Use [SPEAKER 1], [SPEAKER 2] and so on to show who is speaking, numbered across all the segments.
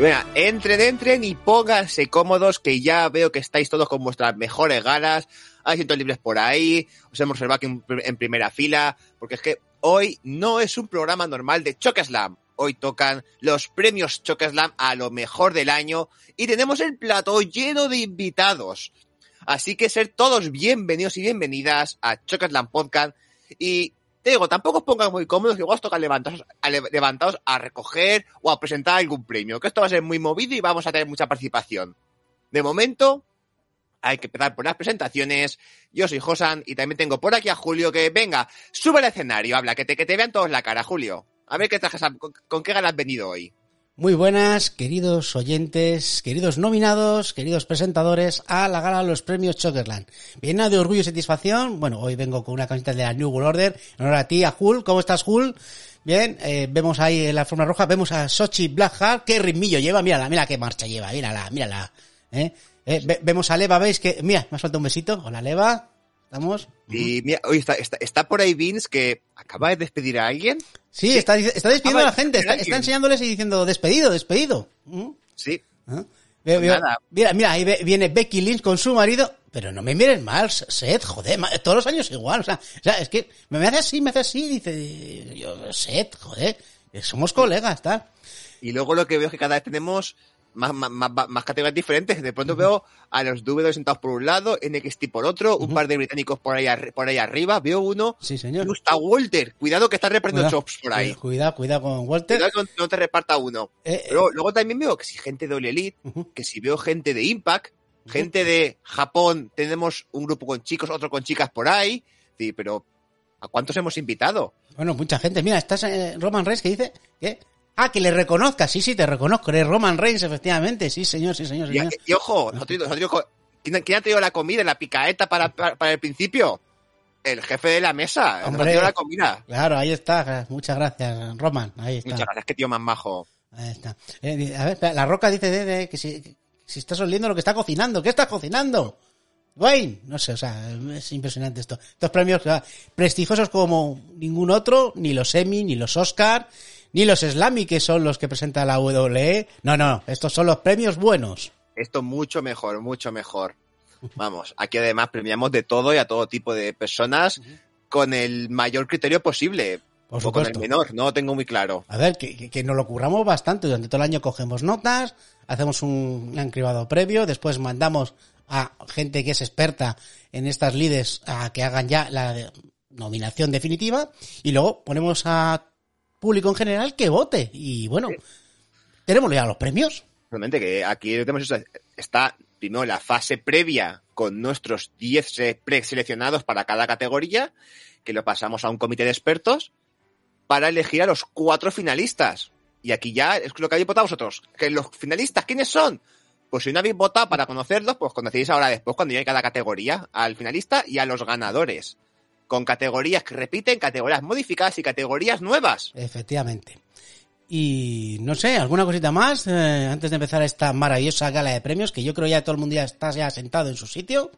[SPEAKER 1] Venga, entren, entren y pónganse cómodos que ya veo que estáis todos con vuestras mejores ganas. Hay asientos libres por ahí. Os hemos reservado en, en primera fila. Porque es que hoy no es un programa normal de Chokeslam. Hoy tocan los premios Chokeslam a lo mejor del año. Y tenemos el plato lleno de invitados. Así que ser todos bienvenidos y bienvenidas a Chokeslam Podcast. Y te digo, tampoco os pongan muy cómodos, que igual os toca levantaros, a a recoger o a presentar algún premio, que esto va a ser muy movido y vamos a tener mucha participación. De momento, hay que empezar por las presentaciones. Yo soy Josan y también tengo por aquí a Julio que, venga, sube al escenario, habla, que te, que te vean todos la cara, Julio. A ver qué trajes, con, con qué ganas has venido hoy.
[SPEAKER 2] Muy buenas, queridos oyentes, queridos nominados, queridos presentadores a la gala de los premios Chokerland. Llena de orgullo y satisfacción. Bueno, hoy vengo con una camiseta de la New World Order. En honor a ti, a Hul. ¿Cómo estás, Hul? Bien, eh, vemos ahí en la forma roja, vemos a Sochi Blackheart. Qué ritmillo lleva, mírala, mira qué marcha lleva, mírala, mírala. ¿eh? Eh, ve- vemos a Leva, veis que, mira, me ha faltado un besito. Hola, Leva. ¿Estamos?
[SPEAKER 1] Y mira, oye, está, está, está por ahí Vince que acaba de despedir a alguien.
[SPEAKER 2] Sí, está, está despidiendo
[SPEAKER 1] Ah,
[SPEAKER 2] a la gente, está, enseñándoles y diciendo despedido, despedido. ¿Mm?
[SPEAKER 1] Sí.
[SPEAKER 2] ¿Ah? Veo- veo-
[SPEAKER 1] Nada.
[SPEAKER 2] mira, mira, ahí viene Becky Lynch con su marido. Pero no me miren mal, Seth, joder, todos los años igual. O sea, o sea, es que me hace así, me hace así, dice, yo, Seth, joder, somos colegas, tal.
[SPEAKER 1] Y luego lo que veo es que cada vez tenemos más, más, más, más categorías diferentes. De pronto veo a los W sentados por un lado, NXT por otro, un par de británicos por ahí, por ahí arriba. Veo uno.
[SPEAKER 2] Sí, señor.
[SPEAKER 1] Está Walter. Cuidado que está repartiendo chops por ahí.
[SPEAKER 2] Cuidado, cuidado con Walter.
[SPEAKER 1] Cuidado que no- te reparta uno.
[SPEAKER 2] Eh, eh,
[SPEAKER 1] Luego, también veo que si gente de All Elite, que si veo gente de Impact, gente de Japón, tenemos un grupo con chicos, otro con chicas por ahí. Sí, pero ¿a cuántos hemos invitado?
[SPEAKER 2] Bueno, mucha gente. Mira, estás eh, Roman Reigns que dice que... Ah, que le reconozca. Sí, sí, te reconozco. Eres Roman Reigns, efectivamente. Sí, señor, sí, señor,
[SPEAKER 1] Y,
[SPEAKER 2] señor.
[SPEAKER 1] y ojo, nosotros, nosotros- ¿quién, quién ha traído la comida, la picaeta para, para, para el principio? El jefe de la mesa. Nos ha
[SPEAKER 2] Hombre.
[SPEAKER 1] traído la comida.
[SPEAKER 2] Claro, ahí está. Muchas gracias, Roman. Ahí está.
[SPEAKER 1] Muchas gracias, qué tío más majo.
[SPEAKER 2] Ahí está. Eh, a ver, la roca dice de, de que, si, que si estás oliendo lo que está cocinando. ¿Qué estás cocinando? Wayne, no sé, o sea, es impresionante esto. Estos premios o sea, prestigiosos como ningún otro, ni los Emmy, ni los Oscar, ni los Slammy, que son los que presenta la WWE. No, no, estos son los premios buenos.
[SPEAKER 1] Esto mucho mejor, mucho mejor. Vamos, aquí además premiamos de todo y a todo tipo de personas con el mayor criterio posible.
[SPEAKER 2] Por
[SPEAKER 1] o con el menor, no lo tengo muy claro.
[SPEAKER 2] A ver, que, que, nos lo curramos bastante. Durante todo el año cogemos notas, hacemos un, un cribado previo, después mandamos a gente que es experta en estas lides a que hagan ya la nominación definitiva y luego ponemos a público en general que vote. Y bueno, tenemos ya los premios.
[SPEAKER 1] Realmente que aquí tenemos eso, está primero la fase previa con nuestros 10 se- preseleccionados para cada categoría, que lo pasamos a un comité de expertos para elegir a los cuatro finalistas. Y aquí ya es lo que habéis votado vosotros. Que los finalistas, ¿quiénes son? Pues si no habéis votado para conocerlos, pues conocéis ahora después cuando llegue cada categoría al finalista y a los ganadores. Con categorías que repiten, categorías modificadas y categorías nuevas.
[SPEAKER 2] Efectivamente. Y no sé, alguna cosita más eh, antes de empezar esta maravillosa gala de premios que yo creo ya todo el mundo ya está ya sentado en su sitio.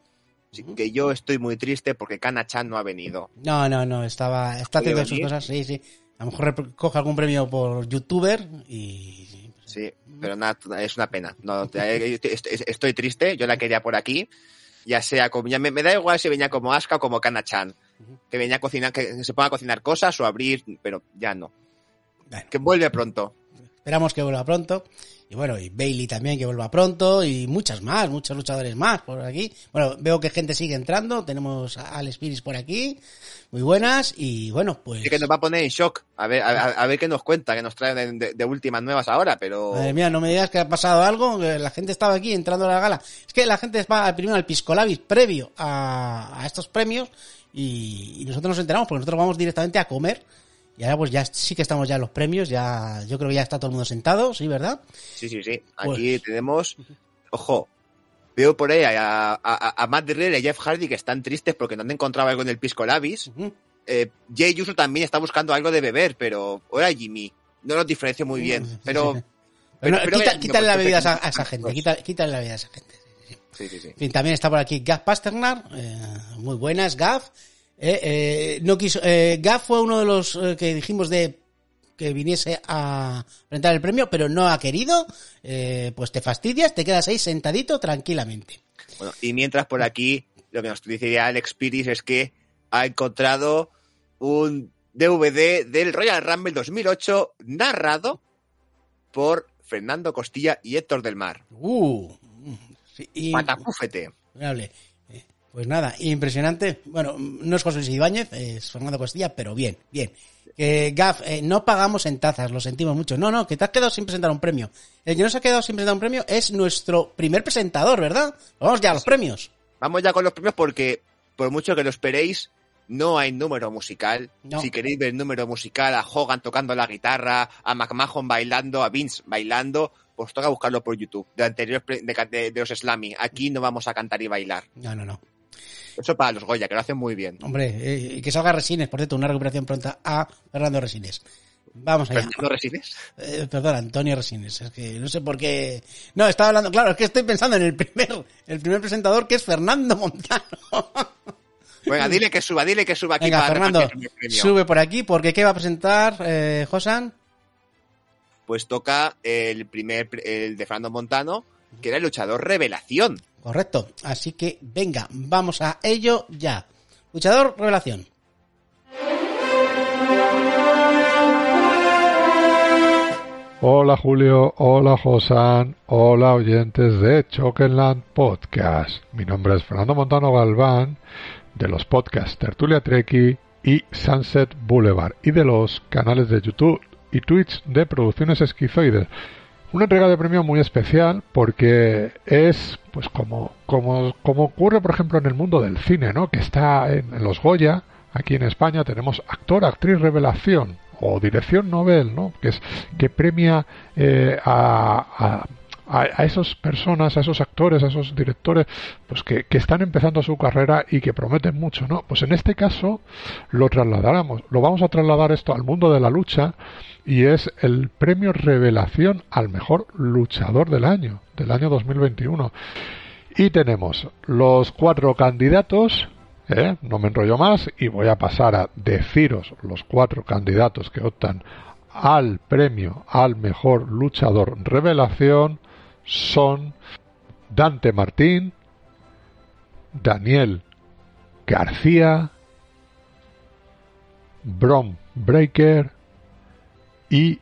[SPEAKER 1] Así que yo estoy muy triste porque Kana-chan no ha venido.
[SPEAKER 2] No, no, no, estaba, está
[SPEAKER 1] ¿Puede
[SPEAKER 2] haciendo sus cosas, sí, sí. A lo mejor coge algún premio por youtuber y...
[SPEAKER 1] Sí, pero nada, es una pena. No, te- estoy, triste, yo la quería por aquí. Ya sea como, ya me, me da igual si venía como Asuka o como Kana-chan. Que venía a cocinar, que se ponga a cocinar cosas o abrir, pero ya no.
[SPEAKER 2] Bueno.
[SPEAKER 1] Que vuelve pronto.
[SPEAKER 2] Esperamos que vuelva pronto. Y bueno, y Bailey también que vuelva pronto. Y muchas más, muchos luchadores más por aquí. Bueno, veo que gente sigue entrando. Tenemos a Alex Piris por aquí. Muy buenas. Y bueno, pues.
[SPEAKER 1] Que nos va a poner en shock. A ver, a, a ver qué nos cuenta, que nos trae de, de- de últimas nuevas ahora, pero.
[SPEAKER 2] Madre mía, no me digas que ha pasado algo, que la gente estaba aquí entrando a la gala. Es que la gente va primero al Piscolabis previo a, a estos premios y, y nosotros nos enteramos porque nosotros vamos directamente a comer y ahora pues ya sí que estamos ya en los premios, ya yo creo que ya está todo el mundo sentado, ¿sí, verdad?
[SPEAKER 1] Sí, sí, sí. Aquí
[SPEAKER 2] Pues-
[SPEAKER 1] tenemos. Ojo. Veo por ahí a, a, a Matt Riddle y a Jeff Hardy que están tristes porque no han encontrado algo en el Pisco Labis. Eh, Jay Uso también está buscando algo de beber, pero. Hola, Jimmy. No los diferencio muy bien. Pero.
[SPEAKER 2] sí, sí.
[SPEAKER 1] pero-
[SPEAKER 2] Bueno,
[SPEAKER 1] pero
[SPEAKER 2] quita- quítale la bebida a esa,
[SPEAKER 1] que-
[SPEAKER 2] a esa gente, quita- quítale la bebida a esa gente.
[SPEAKER 1] Sí, sí, sí.
[SPEAKER 2] En fin, también está por aquí Gav Pasternak, eh, muy buenas, Gav. Eh, eh, no quiso, eh, Gav fue uno de los eh, que dijimos de que viniese a presentar el premio, pero no ha querido. Eh, pues te fastidias, te quedas ahí sentadito tranquilamente.
[SPEAKER 1] Bueno, y mientras por aquí, lo que nos dice Alex Piris es que ha encontrado un DVD del Royal Rumble 2008 narrado por Fernando Costilla y Héctor del Mar.
[SPEAKER 2] Uh, sí, y-
[SPEAKER 1] Patacúfete.
[SPEAKER 2] Eh, Pues nada, impresionante. Bueno, no es José Luis Ibáñez, es Fernando Costilla, pero bien, bien. Que Gaf, eh, no pagamos en tazas, lo sentimos mucho. No, no, que te has quedado sin presentar un premio. El que no se ha quedado sin presentar un premio es nuestro primer presentador, ¿verdad? Vamos ya a los premios.
[SPEAKER 1] Vamos ya con los premios porque, por mucho que lo esperéis, no hay número musical.
[SPEAKER 2] No.
[SPEAKER 1] Si queréis ver número musical, a Hogan tocando la guitarra, a McMahon bailando, a Vince bailando, pues toca buscarlo por YouTube, de anteriores de, de- de los Slammy. Aquí no vamos a cantar y bailar.
[SPEAKER 2] No, no, no.
[SPEAKER 1] Eso para los Goya, que lo hacen muy bien.
[SPEAKER 2] Hombre, eh, que salga Resines, por cierto, una recuperación pronta a Fernando Resines. Vamos allá.
[SPEAKER 1] ¿No resines?
[SPEAKER 2] Eh, perdón, Antonio Resines. Es que no sé por qué. No, estaba hablando, claro, es que estoy pensando en el primer, el primer presentador que es Fernando Montano.
[SPEAKER 1] Venga, dile que suba, dile que suba aquí
[SPEAKER 2] Venga,
[SPEAKER 1] para
[SPEAKER 2] Fernando, sube por aquí, porque ¿qué va a presentar eh, Josan?
[SPEAKER 1] Pues toca el primer, el de Fernando Montano, que era el luchador revelación.
[SPEAKER 2] Correcto. Así que venga, vamos a ello ya. Luchador, revelación.
[SPEAKER 3] Hola Julio, hola Josan, hola oyentes de Chokenland Podcast. Mi nombre es Fernando Montano Galván de los podcasts Tertulia Treki y Sunset Boulevard y de los canales de YouTube y Twitch de Producciones Esquizoides. Una entrega de premio muy especial porque es, pues como, como, como ocurre por ejemplo en el mundo del cine, ¿no? Que está en, los Goya, aquí en España tenemos actor, actriz revelación o dirección novel, ¿no? Que es que premia eh, a, a, a esas personas, a esos actores, a esos directores, pues que, que están empezando su carrera y que prometen mucho, ¿no? Pues en este caso lo trasladaremos, lo vamos a trasladar esto al mundo de la lucha y es el premio revelación al mejor luchador del año, del año 2021. Y tenemos los cuatro candidatos, ¿eh? no me enrollo más, y voy a pasar a deciros los cuatro candidatos que optan al premio al mejor luchador revelación son Dante Martín, Daniel García, Brom Breaker y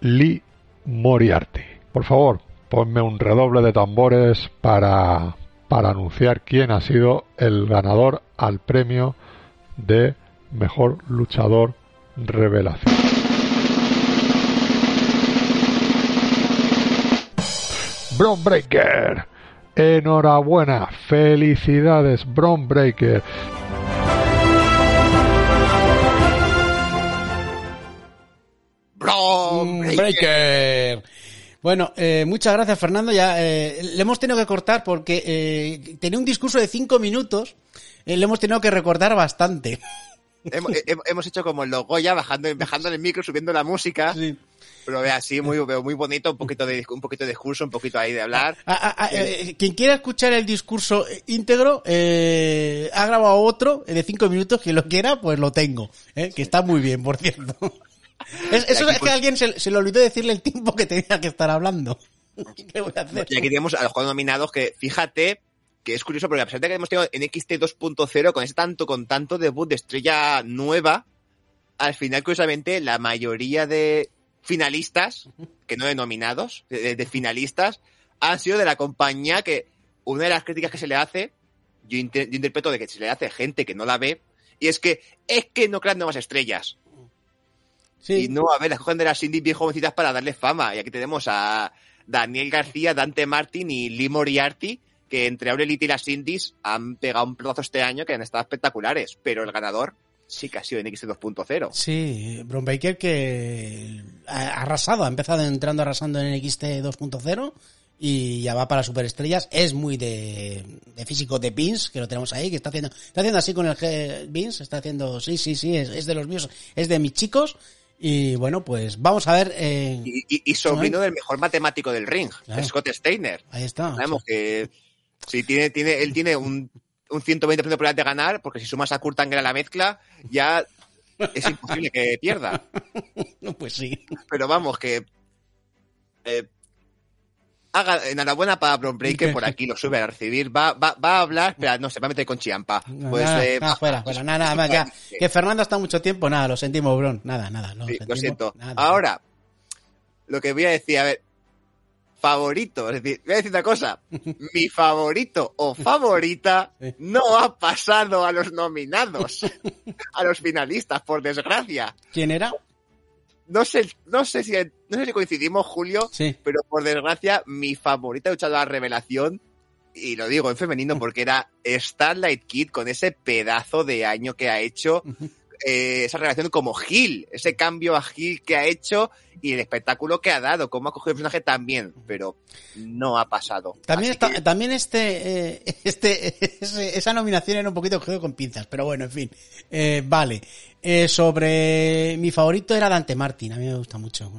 [SPEAKER 3] Lee Moriarty. Por favor, ponme un redoble de tambores para, para anunciar quién ha sido el ganador al premio de mejor luchador revelación. Bron Breaker. Enhorabuena, felicidades, Bron Breaker.
[SPEAKER 1] Bro,
[SPEAKER 2] Mm, Breaker. Bueno, eh, muchas gracias Fernando. Ya eh, le hemos tenido que cortar porque eh, tenía un discurso de cinco minutos. eh, le hemos tenido que recortar bastante.
[SPEAKER 1] Hemos, he- hemos hecho como los Goya, bajando, bajando el micro, subiendo la música.
[SPEAKER 2] Sí.
[SPEAKER 1] Pero ve así, muy, veo muy bonito, un poquito de, un poquito de discurso, un poquito ahí de hablar.
[SPEAKER 2] Ah, ah, ah, eh, quien quiera escuchar el discurso eh, íntegro, eh, ha grabado otro eh, de cinco minutos, que lo quiera, pues lo tengo, eh, que está muy bien, por cierto. Es, eso es que
[SPEAKER 1] pues-
[SPEAKER 2] a alguien se, se le olvidó decirle el tiempo que tenía que estar hablando. ¿Qué voy a hacer?
[SPEAKER 1] Y aquí tenemos a los juegos nominados que, fíjate, que es curioso porque a pesar de que hemos tenido en XT 2.0 con ese tanto con tanto debut de estrella nueva, al final, curiosamente, la mayoría de finalistas, que no de nominados, de, de finalistas, han sido de la compañía que una de las críticas que se le hace, yo, inter- yo interpreto de que se le hace gente que no la ve, y es que es que no crean nuevas estrellas.
[SPEAKER 2] Sí.
[SPEAKER 1] Y no, a ver, las cogen de las indies bien jovencitas para darle fama. Y aquí tenemos a Daniel García, Dante Martin y Lee Moriarty, que entre Aurelite y las indies han pegado un pedazo este año que han estado espectaculares. Pero el ganador sí que ha sido NXT 2.0.
[SPEAKER 2] Sí, Bron Baker que ha arrasado, ha empezado entrando arrasando en NXT 2.0 y ya va para superestrellas. Es muy de, de físico de Vince, que lo tenemos ahí, que está haciendo, está haciendo así con el G- Vince, está haciendo, sí, sí, sí, es, es de los míos, es de mis chicos. Y bueno, pues vamos a ver, eh,
[SPEAKER 1] Y, y- y sobrino del mejor matemático del ring,
[SPEAKER 2] Claro.
[SPEAKER 1] Scott Steiner.
[SPEAKER 2] ahí está.
[SPEAKER 1] Sabemos que si tiene, tiene, él tiene un, un 120% de probabilidad de ganar, porque si sumas a Kurt Angle a la mezcla, ya es imposible que pierda.
[SPEAKER 2] Pues sí.
[SPEAKER 1] Pero vamos, que. eh, haga, enhorabuena para Bron Breaker por aquí, lo sube a recibir. Va, va, va a hablar, espera, no se va a meter con Chiampa. Pues,
[SPEAKER 2] nada,
[SPEAKER 1] eh,
[SPEAKER 2] nada, fuera, fuera, nada, nada, más, ya. Que Fernando está mucho tiempo, nada, lo sentimos, Bron, nada, nada, no,
[SPEAKER 1] sí, lo
[SPEAKER 2] sentimos,
[SPEAKER 1] siento.
[SPEAKER 2] nada.
[SPEAKER 1] Ahora, lo que voy a decir, a ver, favorito, es decir, voy a decir una cosa, mi favorito o favorita no ha pasado a los nominados, a los finalistas, por desgracia.
[SPEAKER 2] ¿Quién era?
[SPEAKER 1] No sé, no sé si, no sé si coincidimos, Julio,
[SPEAKER 2] Sí.
[SPEAKER 1] pero por desgracia, mi favorita luchadora revelación, y lo digo en femenino porque era Starlight Kid con ese pedazo de año que ha hecho, eh, esa relación como Gil, ese cambio a Gil que ha hecho y el espectáculo que ha dado, cómo ha cogido el personaje también, pero no ha pasado.
[SPEAKER 2] También, está,
[SPEAKER 1] que,
[SPEAKER 2] también este, eh, este, ese- esa nominación era un poquito cogido con pinzas, pero bueno, en fin. Eh, vale. Sobre mi favorito era Dante Martin, a mí me gusta mucho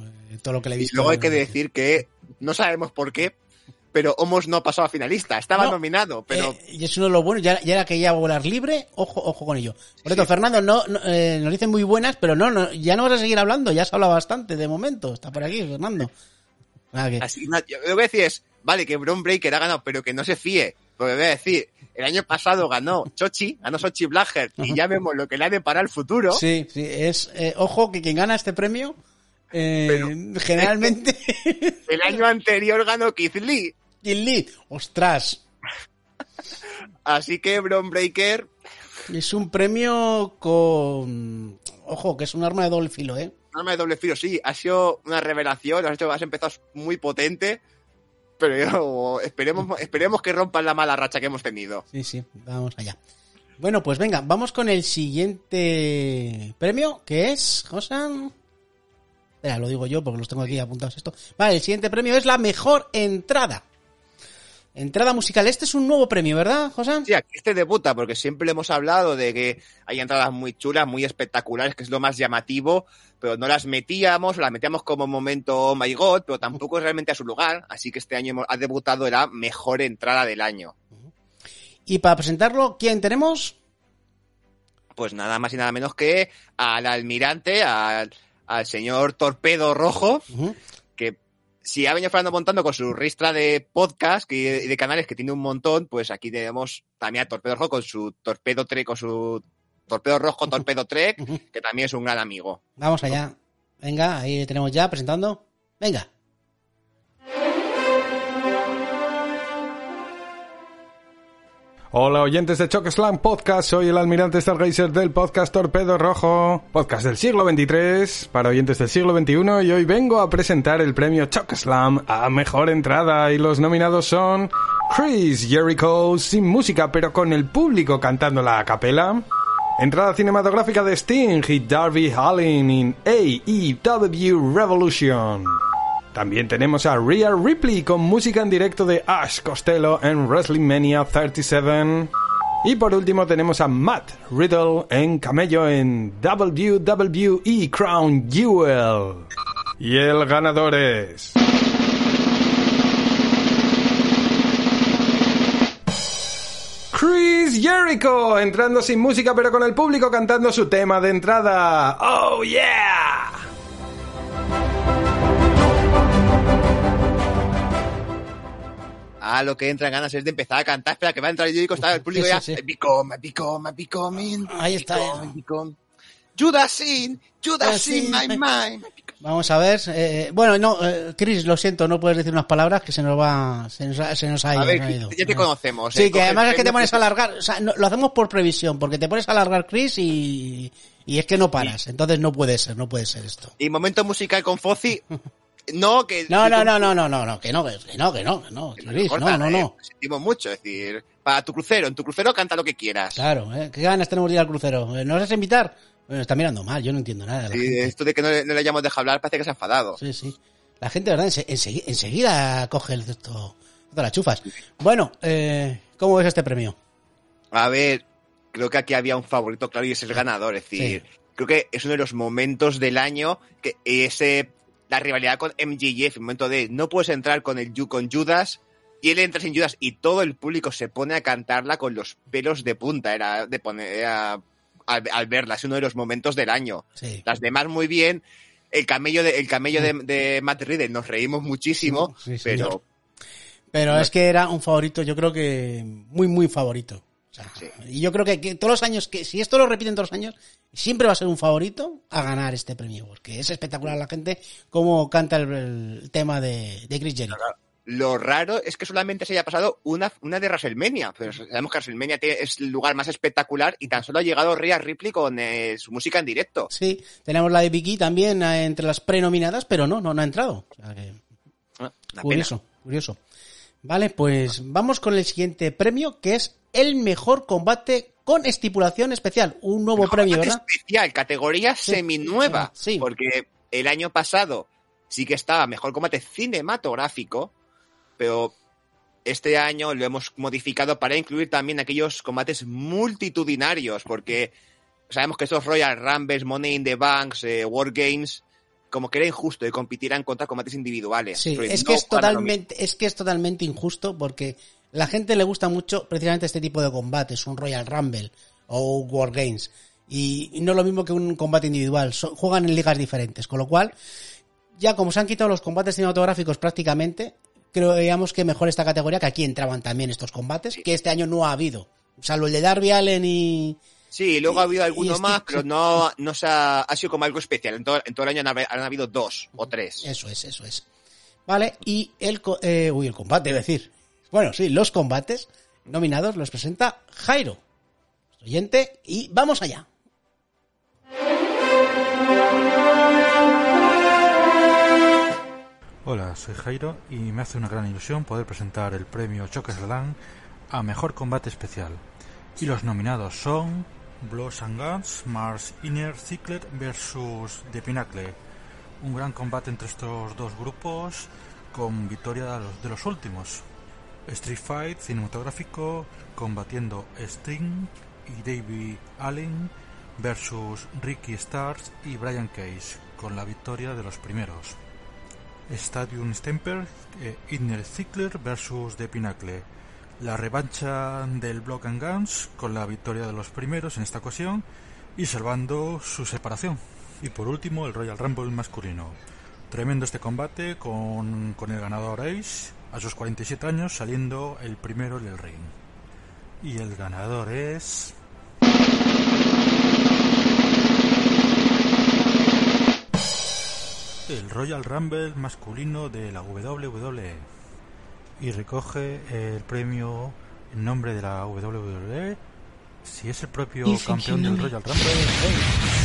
[SPEAKER 2] todo lo que le he
[SPEAKER 1] y
[SPEAKER 2] visto.
[SPEAKER 1] luego hay que decir que no sabemos por qué, pero Homos no pasó a finalista, estaba
[SPEAKER 2] No,
[SPEAKER 1] nominado, pero
[SPEAKER 2] Eh, y es uno de los buenos, ya, ya era que ya volar libre, ojo, ojo con ello. Por cierto, Fernando, no, no, eh, nos dicen muy buenas, pero no, no, ya no vas a seguir hablando, ya has hablado bastante de momento, está por aquí, Fernando. Ah, que-
[SPEAKER 1] Así, no, yo lo que voy a decir es, vale, que Bron Breaker ha ganado, pero que no se fíe. Porque voy a decir, el año pasado ganó Chochi, ganó Sochi Blackheart, y ya vemos lo que le ha de para el futuro.
[SPEAKER 2] Sí, sí, es, eh, ojo que quien gana este premio, eh, generalmente,
[SPEAKER 1] El año anterior ganó Keith Lee.
[SPEAKER 2] Jim Lee, ostras,
[SPEAKER 1] Así que Bron Breaker,
[SPEAKER 2] es un premio con, ojo, que es un arma de doble filo, eh.
[SPEAKER 1] no me doble filo, sí, ha sido una revelación, has, hecho, has empezado muy potente, pero esperemos, esperemos que rompan la mala racha que hemos tenido.
[SPEAKER 2] Sí, sí, vamos allá. Bueno, pues venga, vamos con el siguiente premio, que es, Josan. Espera, lo digo yo porque los tengo aquí apuntados esto. Vale, el siguiente premio es la mejor entrada. Entrada musical. Este es un nuevo premio, ¿verdad, Josan?
[SPEAKER 1] Sí, aquí este debuta, porque siempre hemos hablado de que hay entradas muy chulas, muy espectaculares, que es lo más llamativo, pero no las metíamos, o las metíamos como momento oh my god, pero tampoco es realmente a su lugar, así que este año ha debutado la mejor entrada del año.
[SPEAKER 2] Y para presentarlo, ¿quién tenemos?
[SPEAKER 1] Pues nada más y nada menos que al almirante, al, al señor Torpedo Rojo, que si ha venido Fernando montando con su ristra de podcast y de, de canales que tiene un montón, pues aquí tenemos también a Torpedo Rojo con su Torpedo Trek, con su Torpedo Rojo Torpedo Trek, que también es un gran amigo.
[SPEAKER 2] Vamos allá. Venga, ahí tenemos ya presentando. Venga.
[SPEAKER 4] Hola oyentes de Chokeslam Podcast, soy el almirante Stargazer del podcast Torpedo Rojo, podcast del siglo XXIII, para oyentes del siglo XXI, y hoy vengo a presentar el premio Chokeslam a Mejor Entrada, y los nominados son Chris Jericho, sin música pero con el público cantándola a capela, entrada cinematográfica de Sting y Darby Allin en AEW Revolution. También tenemos a Rhea Ripley con música en directo de Ash Costello en WrestleMania 37. Y por último tenemos a Matt Riddle en camello en WWE Crown Jewel. Y el ganador es... Chris Jericho, entrando sin música pero con el público cantando su tema de entrada. ¡Oh yeah!
[SPEAKER 1] Ah, lo que entra en ganas es de empezar a cantar. Espera, que va a entrar el Jericho, está el público
[SPEAKER 2] Sí,
[SPEAKER 1] ya.
[SPEAKER 2] sí, sí.
[SPEAKER 1] Become, become, becoming.
[SPEAKER 2] Ahí está.
[SPEAKER 1] become, become. Judas in, Judas
[SPEAKER 2] Ah,
[SPEAKER 1] in my mind.
[SPEAKER 2] Vamos a ver. eh, bueno, no, eh, Chris, lo siento, no puedes decir unas palabras que se nos va, se nos ha, se nos ha ido.
[SPEAKER 1] A ver,
[SPEAKER 2] ha ido.
[SPEAKER 1] ya te conocemos.
[SPEAKER 2] Sí,
[SPEAKER 1] eh,
[SPEAKER 2] que además es que te pones a alargar, o sea, no- lo hacemos por previsión, porque te pones a alargar, Chris, y, y es que no paras. Entonces no puede ser, no puede ser esto.
[SPEAKER 1] Y momento musical con Fozzy. No, que.
[SPEAKER 2] No, no, no, no, no, no, no, que no, que no, que no, que no,
[SPEAKER 1] que no,
[SPEAKER 2] Chris,
[SPEAKER 1] corta,
[SPEAKER 2] no, no,
[SPEAKER 1] eh,
[SPEAKER 2] no.
[SPEAKER 1] lo sentimos mucho, es decir, para tu crucero, en tu crucero canta lo que quieras.
[SPEAKER 2] Claro, ¿eh? ¿qué ganas tenemos de ir al crucero? ¿Eh, ¿Nos vas a invitar? Bueno, está mirando mal, yo no entiendo nada. de gente.
[SPEAKER 1] esto de que no, le- no le hayamos dejado hablar parece que se ha enfadado.
[SPEAKER 2] Sí, sí. La gente, ¿verdad? Ense- ensegui- enseguida coge el, esto, todas las chufas. Bueno, eh, ¿cómo ves este premio?
[SPEAKER 1] A ver, creo que aquí había un favorito claro y es el ganador. Es decir, creo que es uno de los momentos del año que ese la rivalidad con MJF, el momento de no puedes entrar con el Yu- con Judas y él entra sin Judas y todo el público se pone a cantarla con los pelos de punta. Era de poner al, al verla, es uno de los momentos del año.
[SPEAKER 2] Sí.
[SPEAKER 1] Las demás muy bien. El camello de, el camello de, de Matt Riddle nos reímos muchísimo,
[SPEAKER 2] Sí, sí,
[SPEAKER 1] pero
[SPEAKER 2] señor. Pero es que era un favorito, yo creo que muy, muy favorito. O sea,
[SPEAKER 1] Sí.
[SPEAKER 2] Y yo creo que, que todos los años, que si esto lo repiten todos los años, siempre va a ser un favorito a ganar este premio, porque es espectacular la gente cómo canta el, el tema de, de Chris Jericho.
[SPEAKER 1] Lo raro es que solamente se haya pasado una, una de WrestleMania. Pero sabemos que WrestleMania es el lugar más espectacular y tan solo ha llegado Rhea Ripley con eh, su música en directo.
[SPEAKER 2] Sí, tenemos la de Vicky también eh, entre las prenominadas, pero no, no, no ha entrado. O sea que-
[SPEAKER 1] Ah,
[SPEAKER 2] curioso, curioso. Vale, pues vamos con el siguiente premio, que es el mejor combate con estipulación especial. Un nuevo premio, ¿verdad?
[SPEAKER 1] especial, categoría
[SPEAKER 2] Sí.
[SPEAKER 1] seminueva.
[SPEAKER 2] Sí.
[SPEAKER 1] Porque el año pasado sí que estaba mejor combate cinematográfico, pero este año lo hemos modificado para incluir también aquellos combates multitudinarios, porque sabemos que esos Royal Rumbles, Money in the Banks, eh, War Games, como que era injusto y compitieran contra combates individuales.
[SPEAKER 2] Sí,
[SPEAKER 1] Porque
[SPEAKER 2] es
[SPEAKER 1] no
[SPEAKER 2] que es
[SPEAKER 1] gana lo mismo.
[SPEAKER 2] totalmente, es que es totalmente injusto porque la gente le gusta mucho precisamente este tipo de combates, un Royal Rumble o un War Games. Y, y no es lo mismo que un combate individual, son- juegan en ligas diferentes, con lo cual, ya como se han quitado los combates cinematográficos prácticamente, creíamos que mejor esta categoría, que aquí entraban también estos combates, que este año no ha habido. Salvo el de Darby Allen y...
[SPEAKER 1] Sí, luego ha habido alguno más, pero no, no se ha, ha sido como algo especial. En todo, en todo el año han, han habido dos o tres.
[SPEAKER 2] Eso es, eso es. Vale, y el, eh, uy, el combate, es decir. Bueno, sí, los combates nominados los presenta Jairo, oyente, y vamos allá.
[SPEAKER 5] Hola, soy Jairo y me hace una gran ilusión poder presentar el premio Chokeslam a Mejor Combate Especial. Y los nominados son Blows and Guns, Mars Inner Cycler versus The Pinnacle. Un gran combate entre estos dos grupos con victoria de los últimos. Street Fight cinematográfico combatiendo Sting y Davey Allen versus Ricky Stars y Brian Cage con la victoria de los primeros. Stadium Stamper, eh, Inner Ziggler versus The Pinnacle. La revancha del Block and Guns con la victoria de los primeros en esta ocasión y salvando su separación. Y por último el Royal Rumble masculino. Tremendo este combate con, con el ganador Ace a sus 47 años saliendo el primero en el ring. Y el ganador es... el Royal Rumble masculino de la WWE y recoge el premio en nombre de la WWE si es el propio campeón del Royal Rumble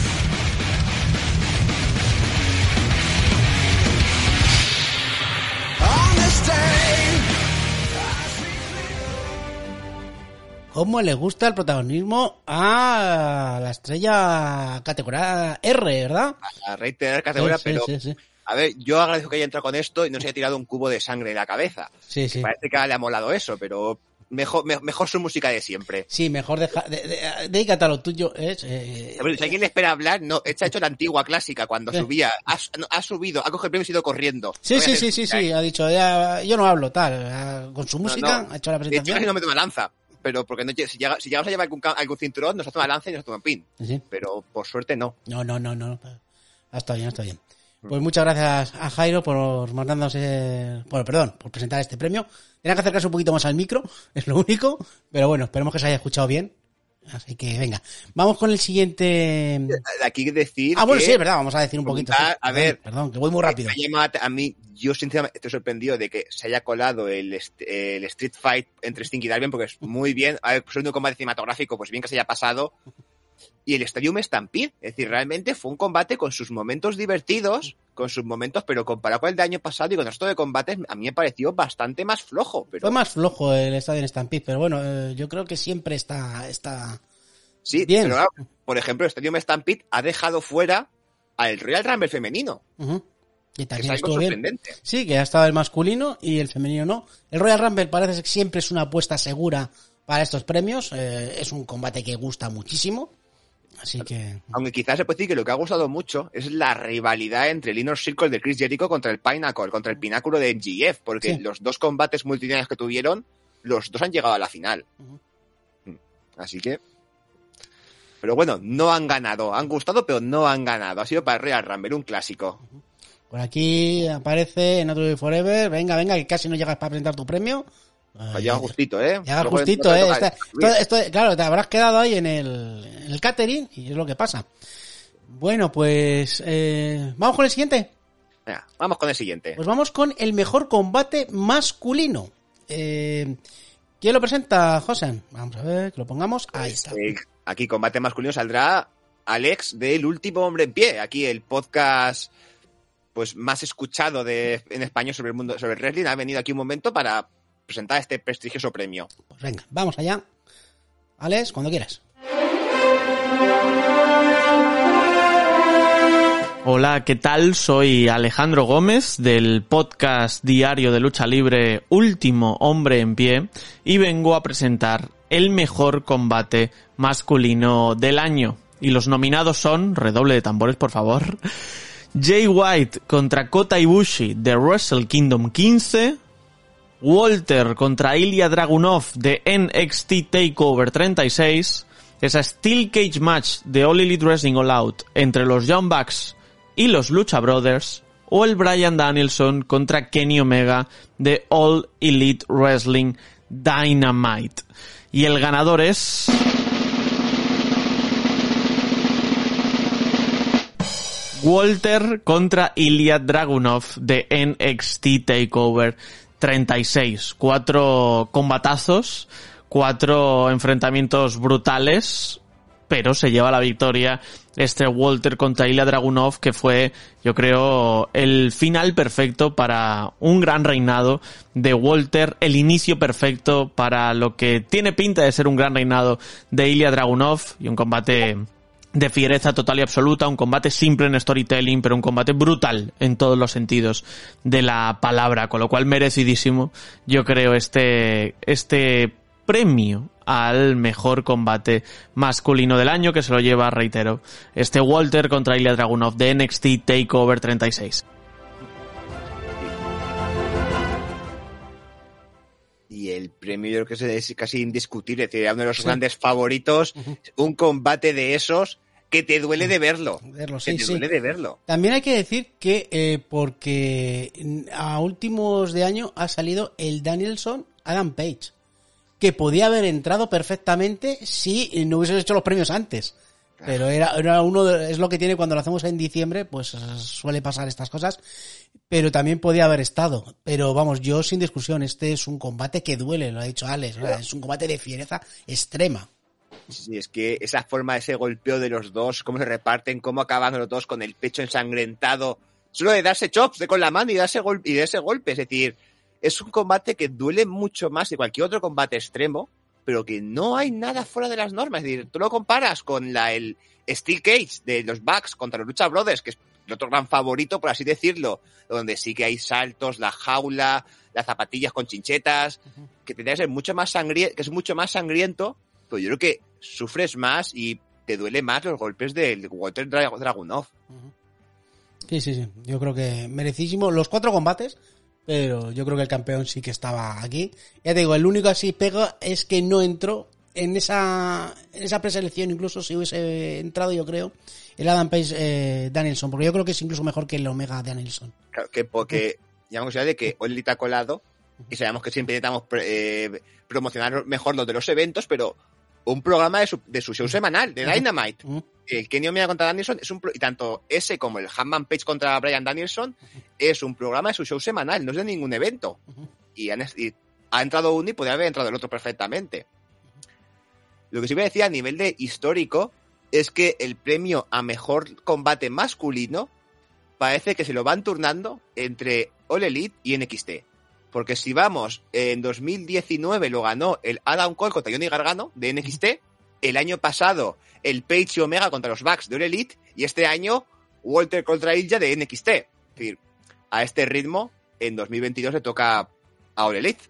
[SPEAKER 2] ¿Cómo le gusta el protagonismo a la estrella categoría R, verdad?
[SPEAKER 1] A reiterar categoría,
[SPEAKER 2] Sí,
[SPEAKER 1] pero
[SPEAKER 2] sí, sí.
[SPEAKER 1] a ver, yo agradezco que haya entrado con esto y no se haya tirado un cubo de sangre en la cabeza.
[SPEAKER 2] Sí, sí.
[SPEAKER 1] Parece que le ha molado eso, pero mejor, me- mejor su música de siempre.
[SPEAKER 2] Sí, mejor deja, de, de- dedícate a lo tuyo. Eh,
[SPEAKER 1] A ver, si alguien le espera hablar, no, ha hecho la antigua clásica cuando subía, ha, no, ha subido, ha cogido el premio y se ha ido corriendo.
[SPEAKER 2] sí, sí, sí, sí, sí, ha dicho, ya, yo no hablo, tal, ah, con su música,
[SPEAKER 1] no.
[SPEAKER 2] ha hecho la
[SPEAKER 1] De hecho,
[SPEAKER 2] presentación.
[SPEAKER 1] casi no una lanza, pero porque no, si, llega- si llegamos a llevar algún, algún cinturón, nos una lanza y nos un pin.
[SPEAKER 2] Sí.
[SPEAKER 1] Pero por suerte no.
[SPEAKER 2] No, no, no, no. Ah, Está bien, está bien. Pues muchas gracias a Jairo por mandarnos, eh, bueno, perdón, por presentar este premio. Tenía que acercarse un poquito más al micro, es lo único, pero bueno, esperemos que se haya escuchado bien. Así que venga, vamos con el siguiente.
[SPEAKER 1] Aquí decir.
[SPEAKER 2] Ah, bueno,
[SPEAKER 1] que-
[SPEAKER 2] sí, es verdad, vamos a decir un poquito. sí.
[SPEAKER 1] a ver,
[SPEAKER 2] perdón, que voy muy rápido.
[SPEAKER 1] A mí, yo sinceramente estoy sorprendido de que se haya colado el, el Street Fight entre Sting y Darwin porque es muy bien. A ver, pues un combate cinematográfico, pues bien que se haya pasado. Y el Stadium Stampede, es decir, realmente fue un combate con sus momentos divertidos, con sus momentos, pero comparado con el de año pasado y con el resto de combates, a mí me pareció bastante más flojo. Pero
[SPEAKER 2] Fue más flojo el estadio en Stampede, pero bueno, eh, yo creo que siempre está, está...
[SPEAKER 1] sí,
[SPEAKER 2] bien.
[SPEAKER 1] pero por ejemplo, el Stadium Stampede ha dejado fuera al Royal Rumble femenino.
[SPEAKER 2] Y
[SPEAKER 1] Que es algo
[SPEAKER 2] bien.
[SPEAKER 1] sorprendente.
[SPEAKER 2] Sí, que ha estado el masculino y el femenino no. El Royal Rumble parece que siempre es una apuesta segura para estos premios. eh, es un combate que gusta muchísimo. Así que...
[SPEAKER 1] Aunque quizás se puede decir que lo que ha gustado mucho es la rivalidad entre el Inner Circle de Chris Jericho contra el Pinnacle, contra el pináculo de MGF, porque
[SPEAKER 2] Sí.
[SPEAKER 1] los dos combates multitudinarios que tuvieron, los dos han llegado a la final. Mm. Así que... Pero bueno, no han ganado. Han gustado, pero no han ganado. Ha sido para el Real Rumble, un clásico.
[SPEAKER 2] Por aquí aparece Not Way Forever. Venga, venga, que casi no llegas para presentar tu premio.
[SPEAKER 1] Llegado justito, ¿eh?
[SPEAKER 2] Llega justito,
[SPEAKER 1] no
[SPEAKER 2] ¿eh?
[SPEAKER 1] toca
[SPEAKER 2] Está-
[SPEAKER 1] escribir.
[SPEAKER 2] esto- esto- claro, te habrás quedado ahí en el, en el catering y es lo que pasa. Bueno, pues eh, vamos con el siguiente.
[SPEAKER 1] Venga, vamos con el siguiente.
[SPEAKER 2] Pues vamos con el mejor combate masculino. Eh, ¿Quién lo presenta, José? Vamos a ver, que lo pongamos. Ahí está.
[SPEAKER 1] Eh, aquí combate masculino saldrá Alex del último hombre en pie. Aquí el podcast pues más escuchado de, en español sobre el mundo sobre el wrestling ha venido aquí un momento para presentar este prestigioso premio.
[SPEAKER 2] Pues venga, vamos allá. Alex, cuando quieras.
[SPEAKER 6] Hola, ¿qué tal? Soy Alejandro Gómez del podcast diario de lucha libre Último Hombre en Pie y vengo a presentar el mejor combate masculino del año. Y los nominados son, redoble de tambores por favor, Jay White contra Kota Ibushi de Wrestle Kingdom 15, Walter contra Ilya Dragunov de NXT Takeover 36, esa Steel Cage Match de All Elite Wrestling All Out entre los Young Bucks y los Lucha Brothers, o el Brian Danielson contra Kenny Omega de All Elite Wrestling Dynamite. Y el ganador es... Walter contra Ilya Dragunov de NXT Takeover 36. Cuatro combatazos, cuatro enfrentamientos brutales, pero se lleva la victoria este Walter contra Ilya Dragunov, que fue, yo creo, el final perfecto para un gran reinado de Walter, el inicio perfecto para lo que tiene pinta de ser un gran reinado de Ilya Dragunov y un combate de fiereza total y absoluta, un combate simple en storytelling, pero un combate brutal en todos los sentidos de la palabra, con lo cual merecidísimo, yo creo, este, este premio al mejor combate masculino del año que se lo lleva, reitero, este Walter contra Ilya Dragunov de NXT Takeover 36.
[SPEAKER 1] Y el premio yo creo que es casi indiscutible, es decir, era uno de los grandes favoritos, un combate de esos que te duele de verlo.
[SPEAKER 2] Verlo,
[SPEAKER 1] que te
[SPEAKER 2] sí.
[SPEAKER 1] duele de verlo.
[SPEAKER 2] También hay que decir que eh, porque a últimos de año ha salido el Danielson Adam Page, que podía haber entrado perfectamente si no hubiese hecho los premios antes. Pero era, era uno de- es lo que tiene cuando lo hacemos en diciembre, pues suele pasar estas cosas. Pero también podía haber estado. Pero vamos, yo sin discusión, este es un combate que duele, lo ha dicho Alex, ¿verdad? es un combate de fiereza extrema.
[SPEAKER 1] Sí, es que esa forma, ese golpeo de los dos, cómo se reparten, cómo acaban los dos con el pecho ensangrentado, solo de darse chops de con la mano y darse y de ese golpe. Es decir, es un combate que duele mucho más que cualquier otro combate extremo, pero que no hay nada fuera de las normas. Es decir, tú lo comparas con la, el Steel Cage de los Bucks contra los Lucha Brothers, que es el otro gran favorito, por así decirlo, donde sí que hay saltos, la jaula, las zapatillas con chinchetas, que tendría que ser mucho más sangriento, que es mucho más sangriento, pero yo creo que sufres más y te duele más los golpes del Walter Dra- Dragunov.
[SPEAKER 2] Sí, sí, sí. Yo creo que merecísimo los cuatro combates, pero yo creo que el campeón sí que estaba aquí. Ya te digo, el único así pega es que no entró en esa, en esa preselección, incluso si hubiese entrado, yo creo, el Adam Page eh, Danielson, porque yo creo que es incluso mejor que el Omega Danielson.
[SPEAKER 1] Claro, que porque ya de que Oli ha colado y sabemos que siempre intentamos eh, promocionar mejor los de los eventos, pero un programa de su, de su show semanal, de Dynamite. El Kenny Omega contra Danielson es un pro- y tanto ese como el Hanman Page contra Brian Danielson es un programa de su show semanal, no es de ningún evento. Y, han- y ha entrado uno y podría haber entrado el otro perfectamente. Lo que sí voy a decir a nivel de histórico es que el premio a mejor combate masculino parece que se lo van turnando entre All Elite y NXT. Porque si vamos, en 2019 lo ganó el Adam Cole contra Johnny Gargano de NXT. El año pasado el Page y Omega contra los Bucks de All Elite. Y este año Walter contra Ilja de NXT. Es decir, a este ritmo, en 2022 le toca a All Elite.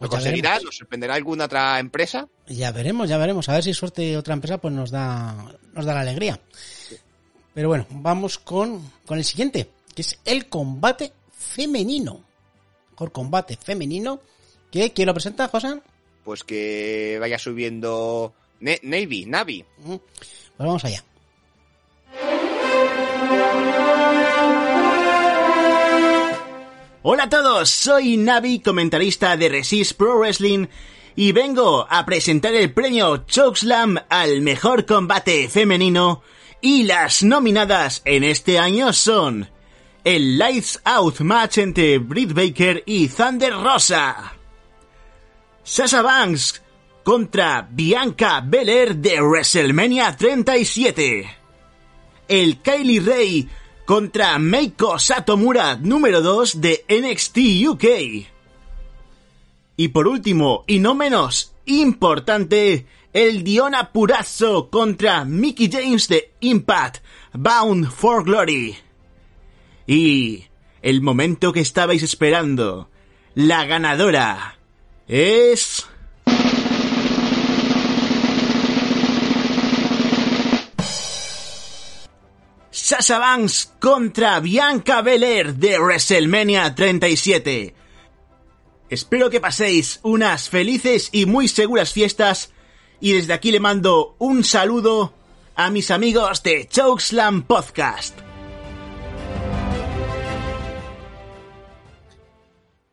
[SPEAKER 1] ¿Lo
[SPEAKER 2] Pues
[SPEAKER 1] conseguirá? ¿Nos sorprenderá alguna otra empresa?
[SPEAKER 2] Ya veremos, ya veremos. A ver si suerte otra empresa pues nos da, nos da la alegría. Pero bueno, vamos con, con el siguiente, que es el combate femenino. Mejor combate femenino. Que, ¿Quién lo presenta, José?
[SPEAKER 1] Pues que vaya subiendo Ne- Navy, Navi.
[SPEAKER 2] Pues vamos allá.
[SPEAKER 7] Hola a todos, soy Navi, comentarista de Resist Pro Wrestling, y vengo a presentar el premio Chokeslam al mejor combate femenino, y las nominadas en este año son el Lights Out match entre Britt Baker y Thunder Rosa, Sasha Banks contra Bianca Belair de WrestleMania 37, el Kylie Ray contra Meiko Satomura número 2 de NXT UK. Y por último, y no menos importante, el Diona Purazzo contra Mickey James de Impact, Bound for Glory. Y el momento que estabais esperando, la ganadora es... Sasha Banks contra Bianca Belair de WrestleMania 37. Espero que paséis unas felices y muy seguras fiestas y desde aquí le mando un saludo a mis amigos de Chokeslam Podcast.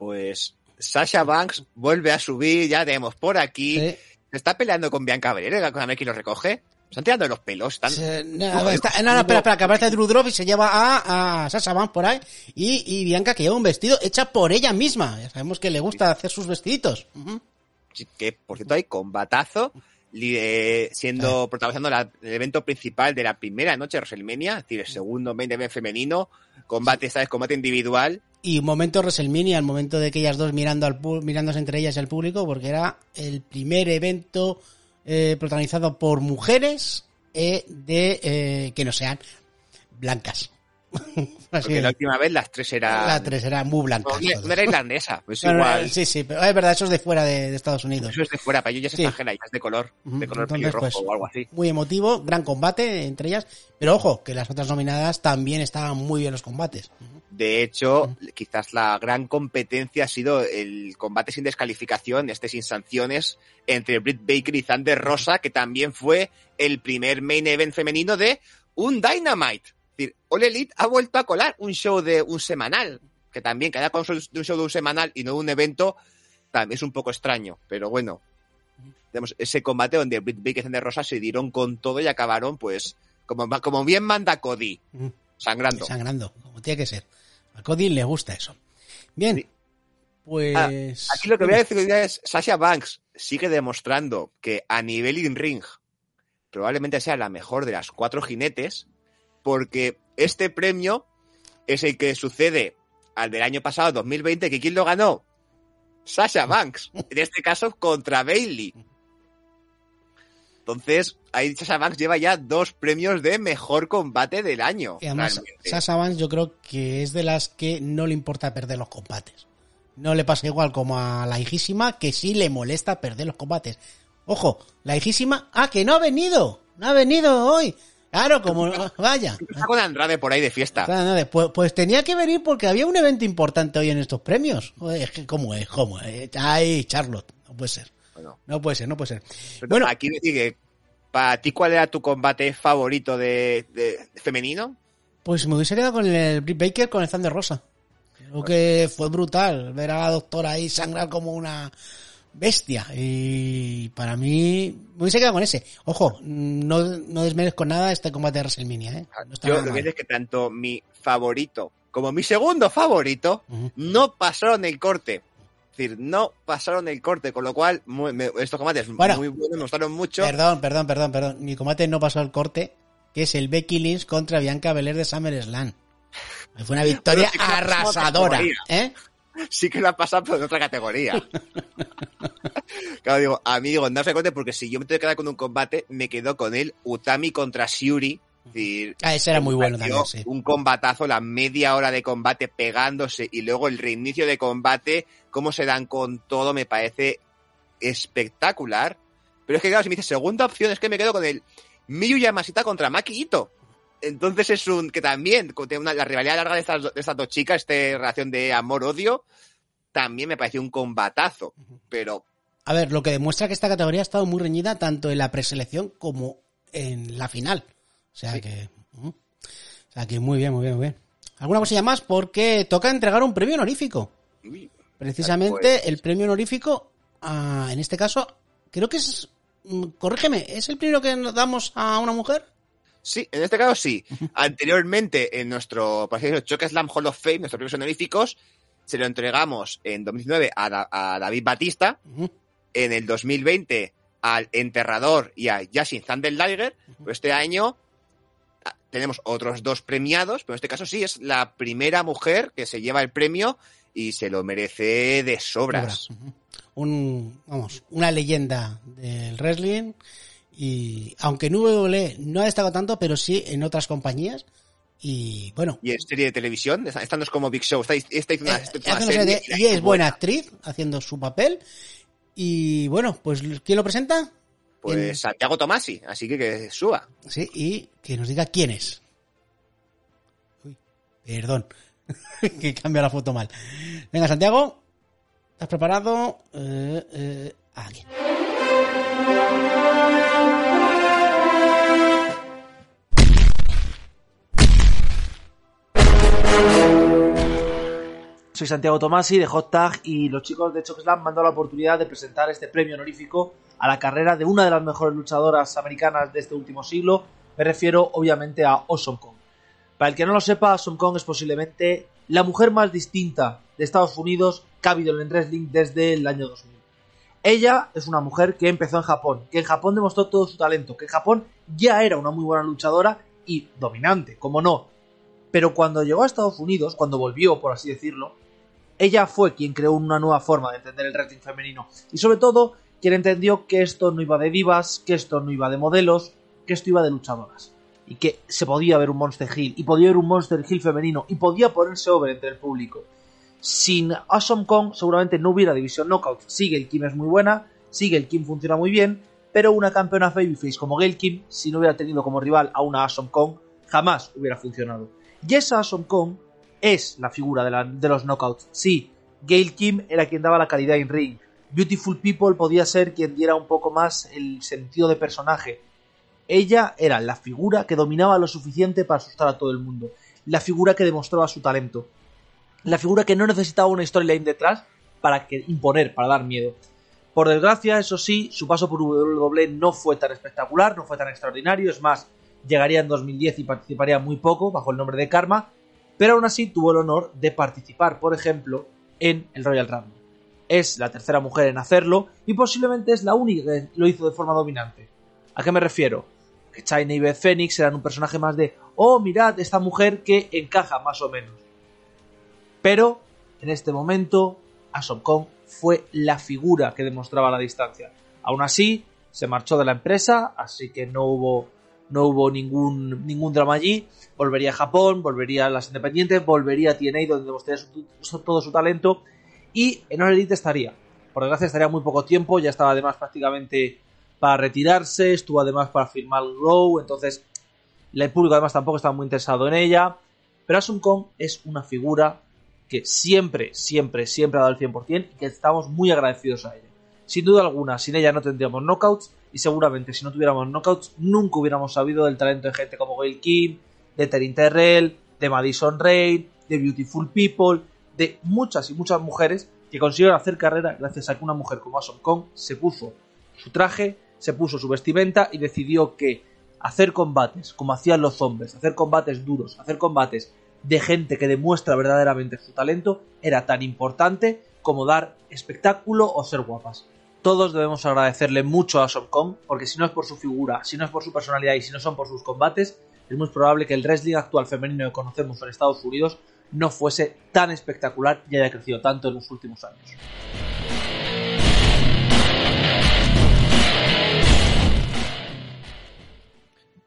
[SPEAKER 1] Pues Sasha Banks vuelve a subir, ya tenemos por aquí.
[SPEAKER 2] Sí.
[SPEAKER 1] Se está peleando con Bianca Belair, con a ver quién lo recoge. Están tirando los pelos. Están...
[SPEAKER 2] Se- no, está- no, no, espera, espera, que aparece Drew Drop y se lleva a, a Sasha Banks por ahí. Y, y Bianca que lleva un vestido hecha por ella misma. Ya sabemos que le gusta hacer sus vestiditos.
[SPEAKER 1] Así que, por cierto, hay combatazo eh, siendo protagonizando la- el evento principal de la primera noche de WrestleMania, es decir, el segundo main event femenino, combate, vez combate individual.
[SPEAKER 2] Y un momento WrestleMania, el momento de que ellas dos mirando al mirándose entre ellas y al público, porque era el primer evento eh, protagonizado por mujeres eh, de eh, que no sean blancas.
[SPEAKER 1] Porque la última vez las tres eran...
[SPEAKER 2] La tres eran muy blancas.
[SPEAKER 1] No, era irlandesa, pues
[SPEAKER 2] No, no,
[SPEAKER 1] igual.
[SPEAKER 2] sí, sí, pero es verdad, eso es de fuera de, de Estados Unidos.
[SPEAKER 1] Eso es de fuera, para ellos ya es
[SPEAKER 2] Sí.
[SPEAKER 1] ya es de color, de color
[SPEAKER 2] entonces,
[SPEAKER 1] pelirrojo
[SPEAKER 2] pues,
[SPEAKER 1] o algo así.
[SPEAKER 2] Muy emotivo, gran combate entre ellas. Pero ojo, que las otras nominadas también estaban muy bien los combates.
[SPEAKER 1] De hecho, quizás la gran competencia ha sido el combate sin descalificación, este sin sanciones, entre Britt Baker y Thunder Rosa, que también fue el primer main event femenino de un Dynamite. Es decir, All Elite ha vuelto a colar un show de un semanal, que también que haya con un show de un semanal y no de un evento, también es un poco extraño, pero bueno. Tenemos ese combate donde Britt Baker y Rosa se dieron con todo y acabaron, pues, como, como bien manda Cody,
[SPEAKER 2] Ujú.
[SPEAKER 1] sangrando.
[SPEAKER 2] Sangrando, como tiene que ser. A Cody le gusta eso. Bien,
[SPEAKER 1] Sí.
[SPEAKER 2] pues...
[SPEAKER 1] Ah, Aquí lo que voy a decir es Sasha Banks sigue demostrando que a nivel in ring probablemente sea la mejor de las cuatro jinetes porque este premio es el que sucede al del año pasado 2020 que quién lo ganó Sasha Banks en este caso contra Bailey entonces ahí Sasha Banks lleva ya dos premios de mejor combate del año
[SPEAKER 2] Y además,
[SPEAKER 1] realmente.
[SPEAKER 2] Sasha Banks yo creo que es de las que no le importa perder los combates. No le pasa igual como a la hijísima, que sí le molesta perder los combates. Ojo, la hijísima, ah, que no ha venido, no ha venido hoy. Claro, como, vaya.
[SPEAKER 1] está con Andrade por ahí de fiesta
[SPEAKER 2] Claro, nada, Pues, pues tenía que venir porque había un evento importante hoy en estos premios. Es que, ¿cómo es? ¿Cómo es? Ay, Charlotte, no puede ser.
[SPEAKER 1] Bueno.
[SPEAKER 2] No puede ser, no puede ser.
[SPEAKER 1] Pero
[SPEAKER 2] Bueno,
[SPEAKER 1] aquí decir que para ti cuál era tu combate favorito de, de- femenino
[SPEAKER 2] Pues me hubiese quedado con el Britt Baker con el Thunder Rosa. Creo que fue brutal ver a la doctora ahí sangrar como una bestia. Y para mí, me hubiese quedado con ese. Ojo, no, no desmerezco nada este combate de WrestleMania, ¿eh? No
[SPEAKER 1] Yo lo que es que tanto mi favorito como mi segundo favorito no pasaron el corte. Es decir, no pasaron el corte, con lo cual muy- me- estos combates
[SPEAKER 2] Bueno.
[SPEAKER 1] muy buenos, me gustaron mucho.
[SPEAKER 2] Perdón, perdón, perdón, perdón. Mi combate no pasó el corte, que es el Becky Lynch contra Bianca Belair de SummerSlam. Fue una victoria arrasadora. ¿eh?
[SPEAKER 1] Sí que la pasado, pero en otra categoría. claro, digo, a mí digo, no se corte porque si yo me tengo que quedar con un combate, me quedo con el Utami contra Shuri. Es decir,
[SPEAKER 2] Ah, ese era muy bueno también, sí.
[SPEAKER 1] Un combatazo, la media hora de combate pegándose y luego el reinicio de combate, cómo se dan con todo, me parece espectacular. Pero es que, claro, si me dice segunda opción, es que me quedo con el Miyu Yamashita contra Maki Ito. Entonces es un que también, una, la rivalidad larga de estas, de estas dos chicas, esta relación de amor-odio, también me pareció un combatazo. Pero
[SPEAKER 2] A ver, lo que demuestra que esta categoría ha estado muy reñida tanto en la preselección como en la final. O sea que. O sea que muy bien, muy bien, muy bien. ¿Alguna cosilla más? Porque toca entregar un premio honorífico.
[SPEAKER 1] uy,
[SPEAKER 2] Precisamente
[SPEAKER 1] Pues-
[SPEAKER 2] el premio honorífico, ah, en este caso, creo que es. mm, Corrígeme, ¿es el primero que nos damos a una mujer?
[SPEAKER 1] Sí, en este caso sí. Anteriormente, en nuestro, por decirlo, Choque Slam Hall of Fame, nuestros premios honoríficos, se lo entregamos en 2019 a, Da- a David Batista,
[SPEAKER 2] Ujú.
[SPEAKER 1] en el 2020 al Enterrador y a Yashin Thunder Liger, pero este año ah, tenemos otros dos premiados, pero en este caso sí, es la primera mujer que se lleva el premio y se lo merece de sobras.
[SPEAKER 2] Un, vamos, una leyenda del wrestling. Y aunque en WWE no ha destacado tanto, pero sí en otras compañías. Y bueno,
[SPEAKER 1] Y en serie de televisión, esta, esta no es como Big Show, esta, esta una,
[SPEAKER 2] Eh,
[SPEAKER 1] esta hizo una serie
[SPEAKER 2] de-
[SPEAKER 1] y
[SPEAKER 2] es buena actriz haciendo su papel. Y bueno, pues ¿quién lo presenta?
[SPEAKER 1] Pues
[SPEAKER 2] En-
[SPEAKER 1] Santiago Tomasi, así que que suba.
[SPEAKER 2] Sí, y que nos diga quién es. Uy, perdón, que cambia la foto mal. Venga, Santiago, ¿estás preparado? Eh, eh, aquí.
[SPEAKER 8] Soy Santiago Tomasi de Hot Tag y los chicos de Chokeslam me han dado la oportunidad de presentar este premio honorífico a la carrera de una de las mejores luchadoras americanas de este último siglo. Me refiero obviamente a Awesome Kong. Para el que no lo sepa, Awesome Kong es posiblemente la mujer más distinta de Estados Unidos que ha habido en wrestling desde el año 2000. Ella es una mujer que empezó en Japón, que en Japón demostró todo su talento, que en Japón ya era una muy buena luchadora y dominante, como no. Pero cuando llegó a Estados Unidos, cuando volvió, por así decirlo, ella fue quien creó una nueva forma de entender el wrestling femenino. Y sobre todo, quien entendió que esto no iba de divas, que esto no iba de modelos, que esto iba de luchadoras. Y que se podía ver un Monster Hill, y podía ver un Monster Hill femenino, y podía ponerse over entre el público. Sin Awesome Kong seguramente no hubiera división knockout. Sigue el Kim es muy buena, sigue el Kim funciona muy bien, pero una campeona babyface como Gail Kim, si no hubiera tenido como rival a una Awesome Kong, jamás hubiera funcionado. Awesome Kong es la figura de, los knockouts. Sí, Gail Kim era quien daba la calidad en ring. Beautiful People podía ser quien diera un poco más el sentido de personaje. Ella era la figura que dominaba lo suficiente para asustar a todo el mundo. La figura que demostraba su talento. La figura que no necesitaba una storyline detrás para imponer, para dar miedo. Por desgracia, eso sí, su paso por WWE no fue tan espectacular, no fue tan extraordinario. Es más, llegaría en 2010 y participaría muy poco bajo el nombre de Karma, pero aún así tuvo el honor de participar, por ejemplo, en el Royal Rumble. Es la tercera mujer en hacerlo y posiblemente es la única que lo hizo de forma dominante. ¿A qué me refiero? Que China y Beth Phoenix eran un personaje más de, oh, mirad, esta mujer que encaja más o menos. Pero, en este momento, Awesome Kong fue la figura que demostraba la distancia. Aún así, se marchó de la empresa, así que no hubo, no hubo ningún, ningún drama allí. Volvería a Japón, volvería a las independientes, volvería a TNA donde demostraría todo su talento y en All Elite estaría. Por desgracia estaría muy poco tiempo, ya estaba además prácticamente para retirarse, estuvo además para firmar Grow, entonces el público además tampoco estaba muy interesado en ella. Pero Asum Kong es una figura que siempre, siempre, siempre ha dado el 100% y que estamos muy agradecidos a ella. Sin duda alguna, sin ella no tendríamos knockouts y seguramente si no tuviéramos knockouts nunca hubiéramos sabido del talento de gente como Gail Kim, de Terin Terrell, de Madison Rain, de Beautiful People, de muchas y muchas mujeres que consiguieron hacer carrera gracias a que una mujer como Awesome Kong se puso su traje, se puso su vestimenta y decidió que hacer combates como hacían los hombres, hacer combates duros, hacer combates de gente que demuestra verdaderamente su talento era tan importante como dar espectáculo o ser guapas. Todos debemos agradecerle mucho a Kong, porque si no es por su figura, si no es por su personalidad y si no son por sus combates, es muy probable que el wrestling actual femenino que conocemos en Estados Unidos no fuese tan espectacular y haya crecido tanto en los últimos años.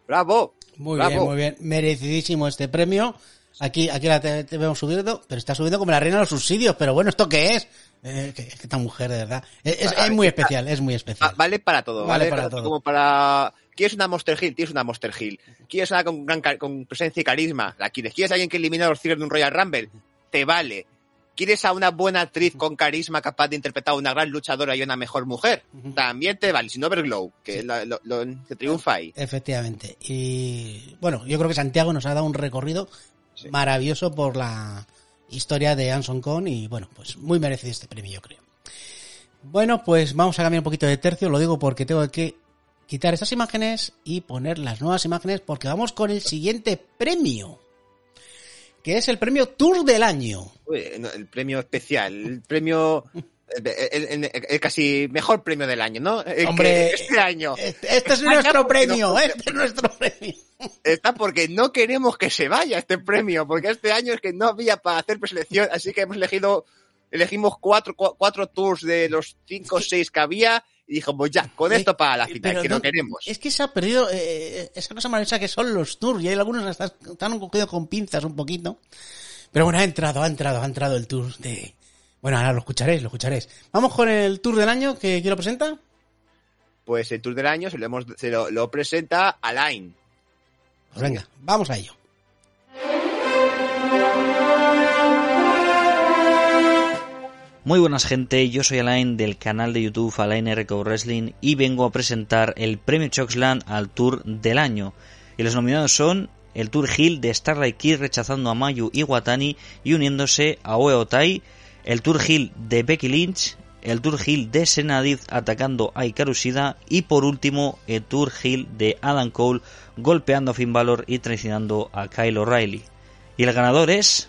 [SPEAKER 1] ¡Bravo!
[SPEAKER 2] Muy
[SPEAKER 1] Bravo.
[SPEAKER 2] bien, muy bien. Merecidísimo este premio. Aquí, aquí la te, te vemos subiendo, pero está subiendo como la reina de los subsidios. Pero bueno, ¿esto qué es? Eh, que, que esta mujer, de verdad. Es, es- es muy especial, es muy especial.
[SPEAKER 1] Va- vale para todo,
[SPEAKER 2] Vale
[SPEAKER 1] vale,
[SPEAKER 2] para
[SPEAKER 1] para
[SPEAKER 2] todo.
[SPEAKER 1] Como para... ¿Quieres una Monster Hill? Tienes una Monster Hill. ¿Quieres una con, gran con presencia y carisma? La quieres. ¿Quieres a alguien que elimine a los Tigres de un Royal Rumble? Te vale. ¿Quieres a una buena actriz con carisma capaz de interpretar a una gran luchadora y una mejor mujer? También te vale. Si no, Overglow, que es la- lo, lo- que triunfa ahí.
[SPEAKER 2] Efectivamente. Y bueno, yo creo que Santiago nos ha dado un recorrido
[SPEAKER 1] Sí.
[SPEAKER 2] maravilloso por la historia de Anson Con y bueno, pues muy merecido este premio, yo creo. Bueno, pues vamos a cambiar un poquito de tercio, lo digo porque tengo que quitar estas imágenes y poner las nuevas imágenes porque vamos con el siguiente premio, que es el premio Tour del Año.
[SPEAKER 1] El premio especial, el premio... El, casi mejor premio del año, ¿no?
[SPEAKER 2] Hombre,
[SPEAKER 1] este año.
[SPEAKER 2] Este, este es nuestro premio,
[SPEAKER 1] no-
[SPEAKER 2] este es nuestro premio.
[SPEAKER 1] Está porque no queremos que se vaya este premio, porque este año es que no había para hacer preselección, así que hemos elegido, elegimos cuatro, cua- cuatro tours de los cinco o seis que había y dijimos ya, con esto para la final,
[SPEAKER 2] Pero
[SPEAKER 1] que
[SPEAKER 2] no-
[SPEAKER 1] no queremos.
[SPEAKER 2] Es que se ha perdido eh, esa cosa maravillosa que son los tours y hay algunos que están, están cogidos con pinzas un poquito. Pero bueno, ha entrado, ha entrado, ha entrado el tour de... Bueno, ahora lo escucharéis, lo escucharéis. Vamos con el tour del año que quién lo presenta.
[SPEAKER 1] Pues el tour del año se lo, hemos, se lo, lo presenta Alain.
[SPEAKER 2] Pues venga, vamos a ello.
[SPEAKER 9] Muy buenas gente, yo soy Alain del canal de YouTube Alain RKO Wrestling y vengo a presentar el premio Choxland al Tour del año. Y los nominados son el Tour Hill de Starlight Kid rechazando a Mayu Iwatani y uniéndose a Oe Otai, el Tour Hill de Becky Lynch, el Tour Hill de Senadiz atacando a Hikaru Shida y por último el Tour Hill de Adam Cole golpeando a Finn Balor y traicionando a Kyle O'Reilly. Y el ganador es...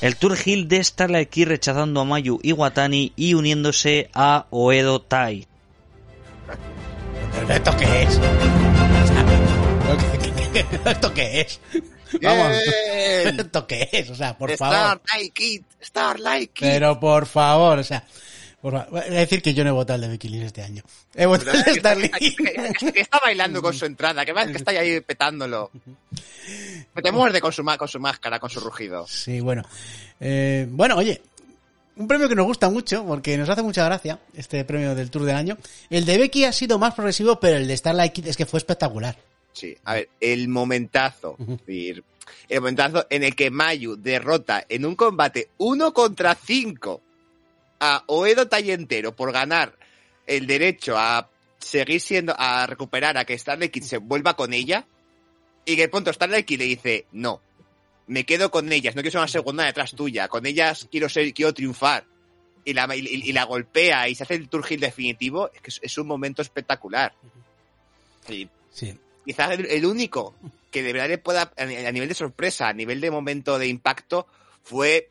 [SPEAKER 9] El Tour Hill de Starlight Kid rechazando a Mayu Iwatani y uniéndose a Oedo Tai.
[SPEAKER 2] ¿Pero ¿Esto qué es? ¿Esto qué es? Vamos. ¿Esto qué es? O sea, por favor.
[SPEAKER 1] Starlight Kid, Starlight Kid.
[SPEAKER 2] Pero por favor, o sea... Por favor. Voy a decir que yo no he votado el de Becky Lynch este año. He votado el de Starlight
[SPEAKER 1] que, que está bailando con su entrada, que, va- que está ahí petándolo. Que te muerde con su, con su máscara, con su rugido.
[SPEAKER 2] Sí, bueno. Eh, bueno, oye, un premio que nos gusta mucho, porque nos hace mucha gracia, este premio del Tour del Año. El de Becky ha sido más progresivo, pero el de Starlight Kid es que fue espectacular.
[SPEAKER 1] Sí, a ver, el momentazo. decir, El momentazo en el que Mayu derrota en un combate uno contra cinco a Oedo Tallentero por ganar el derecho a seguir siendo, a recuperar, a que Starlight Kid se vuelva con ella. Y que de pronto Starlight Kid le dice, no, me quedo con ellas, no quiero ser una segunda detrás tuya, con ellas quiero ser, quiero triunfar. Y la, y, y la golpea y se hace el tour heel definitivo, es que es, es un momento espectacular. Y
[SPEAKER 2] Sí.
[SPEAKER 1] Quizás el, el único que de verdad le pueda, a, ni- a nivel de sorpresa, a nivel de momento de impacto, fue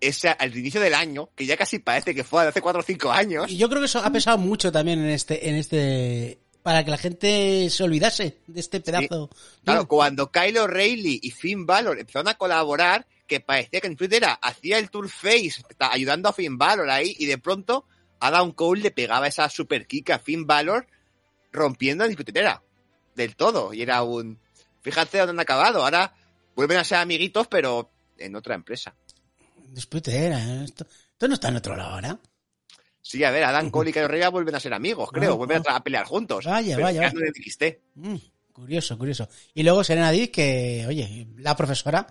[SPEAKER 1] ese al inicio del año, que ya casi parece que fue hace 4 o 5 años.
[SPEAKER 2] Y yo creo que eso ha pesado mucho también en este, en este, para que la gente se olvidase de este pedazo.
[SPEAKER 1] Claro,
[SPEAKER 2] Digo,
[SPEAKER 1] cuando Kyle O'Reilly y Finn Balor empezaron a colaborar, que parecía que en Twitter era, hacía el tour face, ayudando a Finn Balor ahí, y de pronto Adam Cole le pegaba esa super kick a Finn Balor, rompiendo la discutidera del todo. Y era un, fíjate dónde han acabado, ahora vuelven a ser amiguitos, pero en otra empresa.
[SPEAKER 2] Disputera, ¿eh? esto, esto no está en otro lado ahora.
[SPEAKER 1] Sí, a ver, Adam Cole y Kyle O'Reilly vuelven a ser amigos, creo,
[SPEAKER 2] Ah,
[SPEAKER 1] vuelven a,
[SPEAKER 2] ah.
[SPEAKER 1] a pelear juntos.
[SPEAKER 2] Vaya,
[SPEAKER 1] pero
[SPEAKER 2] vaya,
[SPEAKER 1] ya
[SPEAKER 2] vaya.
[SPEAKER 1] NXT.
[SPEAKER 2] Mm, curioso, curioso. Y luego Serena Diz, que, oye, la profesora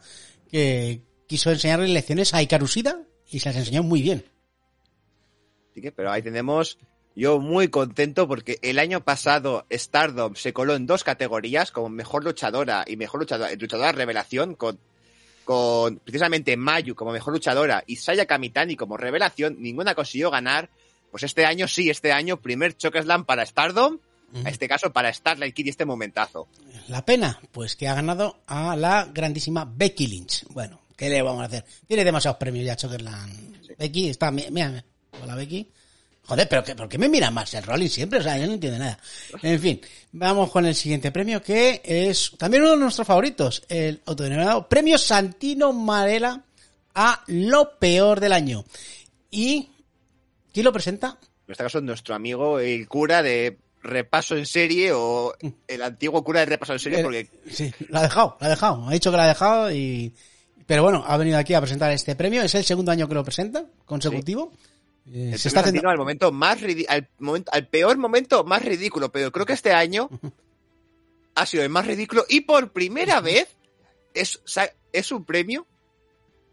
[SPEAKER 2] que quiso enseñarle lecciones a Ikaru Shida y se las enseñó muy bien.
[SPEAKER 1] Así que, pero ahí tenemos Yo muy contento porque el año pasado Stardom se coló en dos categorías como mejor luchadora y mejor luchadora, luchadora revelación con, con precisamente Mayu como mejor luchadora y Saya Kamitani como revelación. Ninguna consiguió ganar. Pues este año sí, este año primer Chokeslam para Stardom. En este caso para Starlight Kid y este momentazo.
[SPEAKER 2] La pena, pues que ha ganado a la grandísima Becky Lynch. Bueno, ¿qué le vamos a hacer? Tiene demasiados premios ya Chokerland. Becky está, mira, mira, hola Becky. Joder, pero que, ¿por qué me mira más el Rolling siempre? O sea, yo no entiendo nada. En fin, vamos con el siguiente premio que es también uno de nuestros favoritos, el autodenominado Premio Santino Marela a lo peor del año. ¿Y quién lo presenta?
[SPEAKER 1] En este caso nuestro amigo el cura de repaso en serie o el antiguo cura de repaso en serie porque...
[SPEAKER 2] Sí, lo ha dejado, lo ha dejado. Ha dicho que lo ha dejado y... Pero bueno, ha venido aquí a presentar este premio. Es el segundo año que lo presenta, consecutivo. Eh, se está haciendo...
[SPEAKER 1] al momento más al momento, al peor momento más ridículo, pero creo que este año ha sido el más ridículo y por primera vez es, es un premio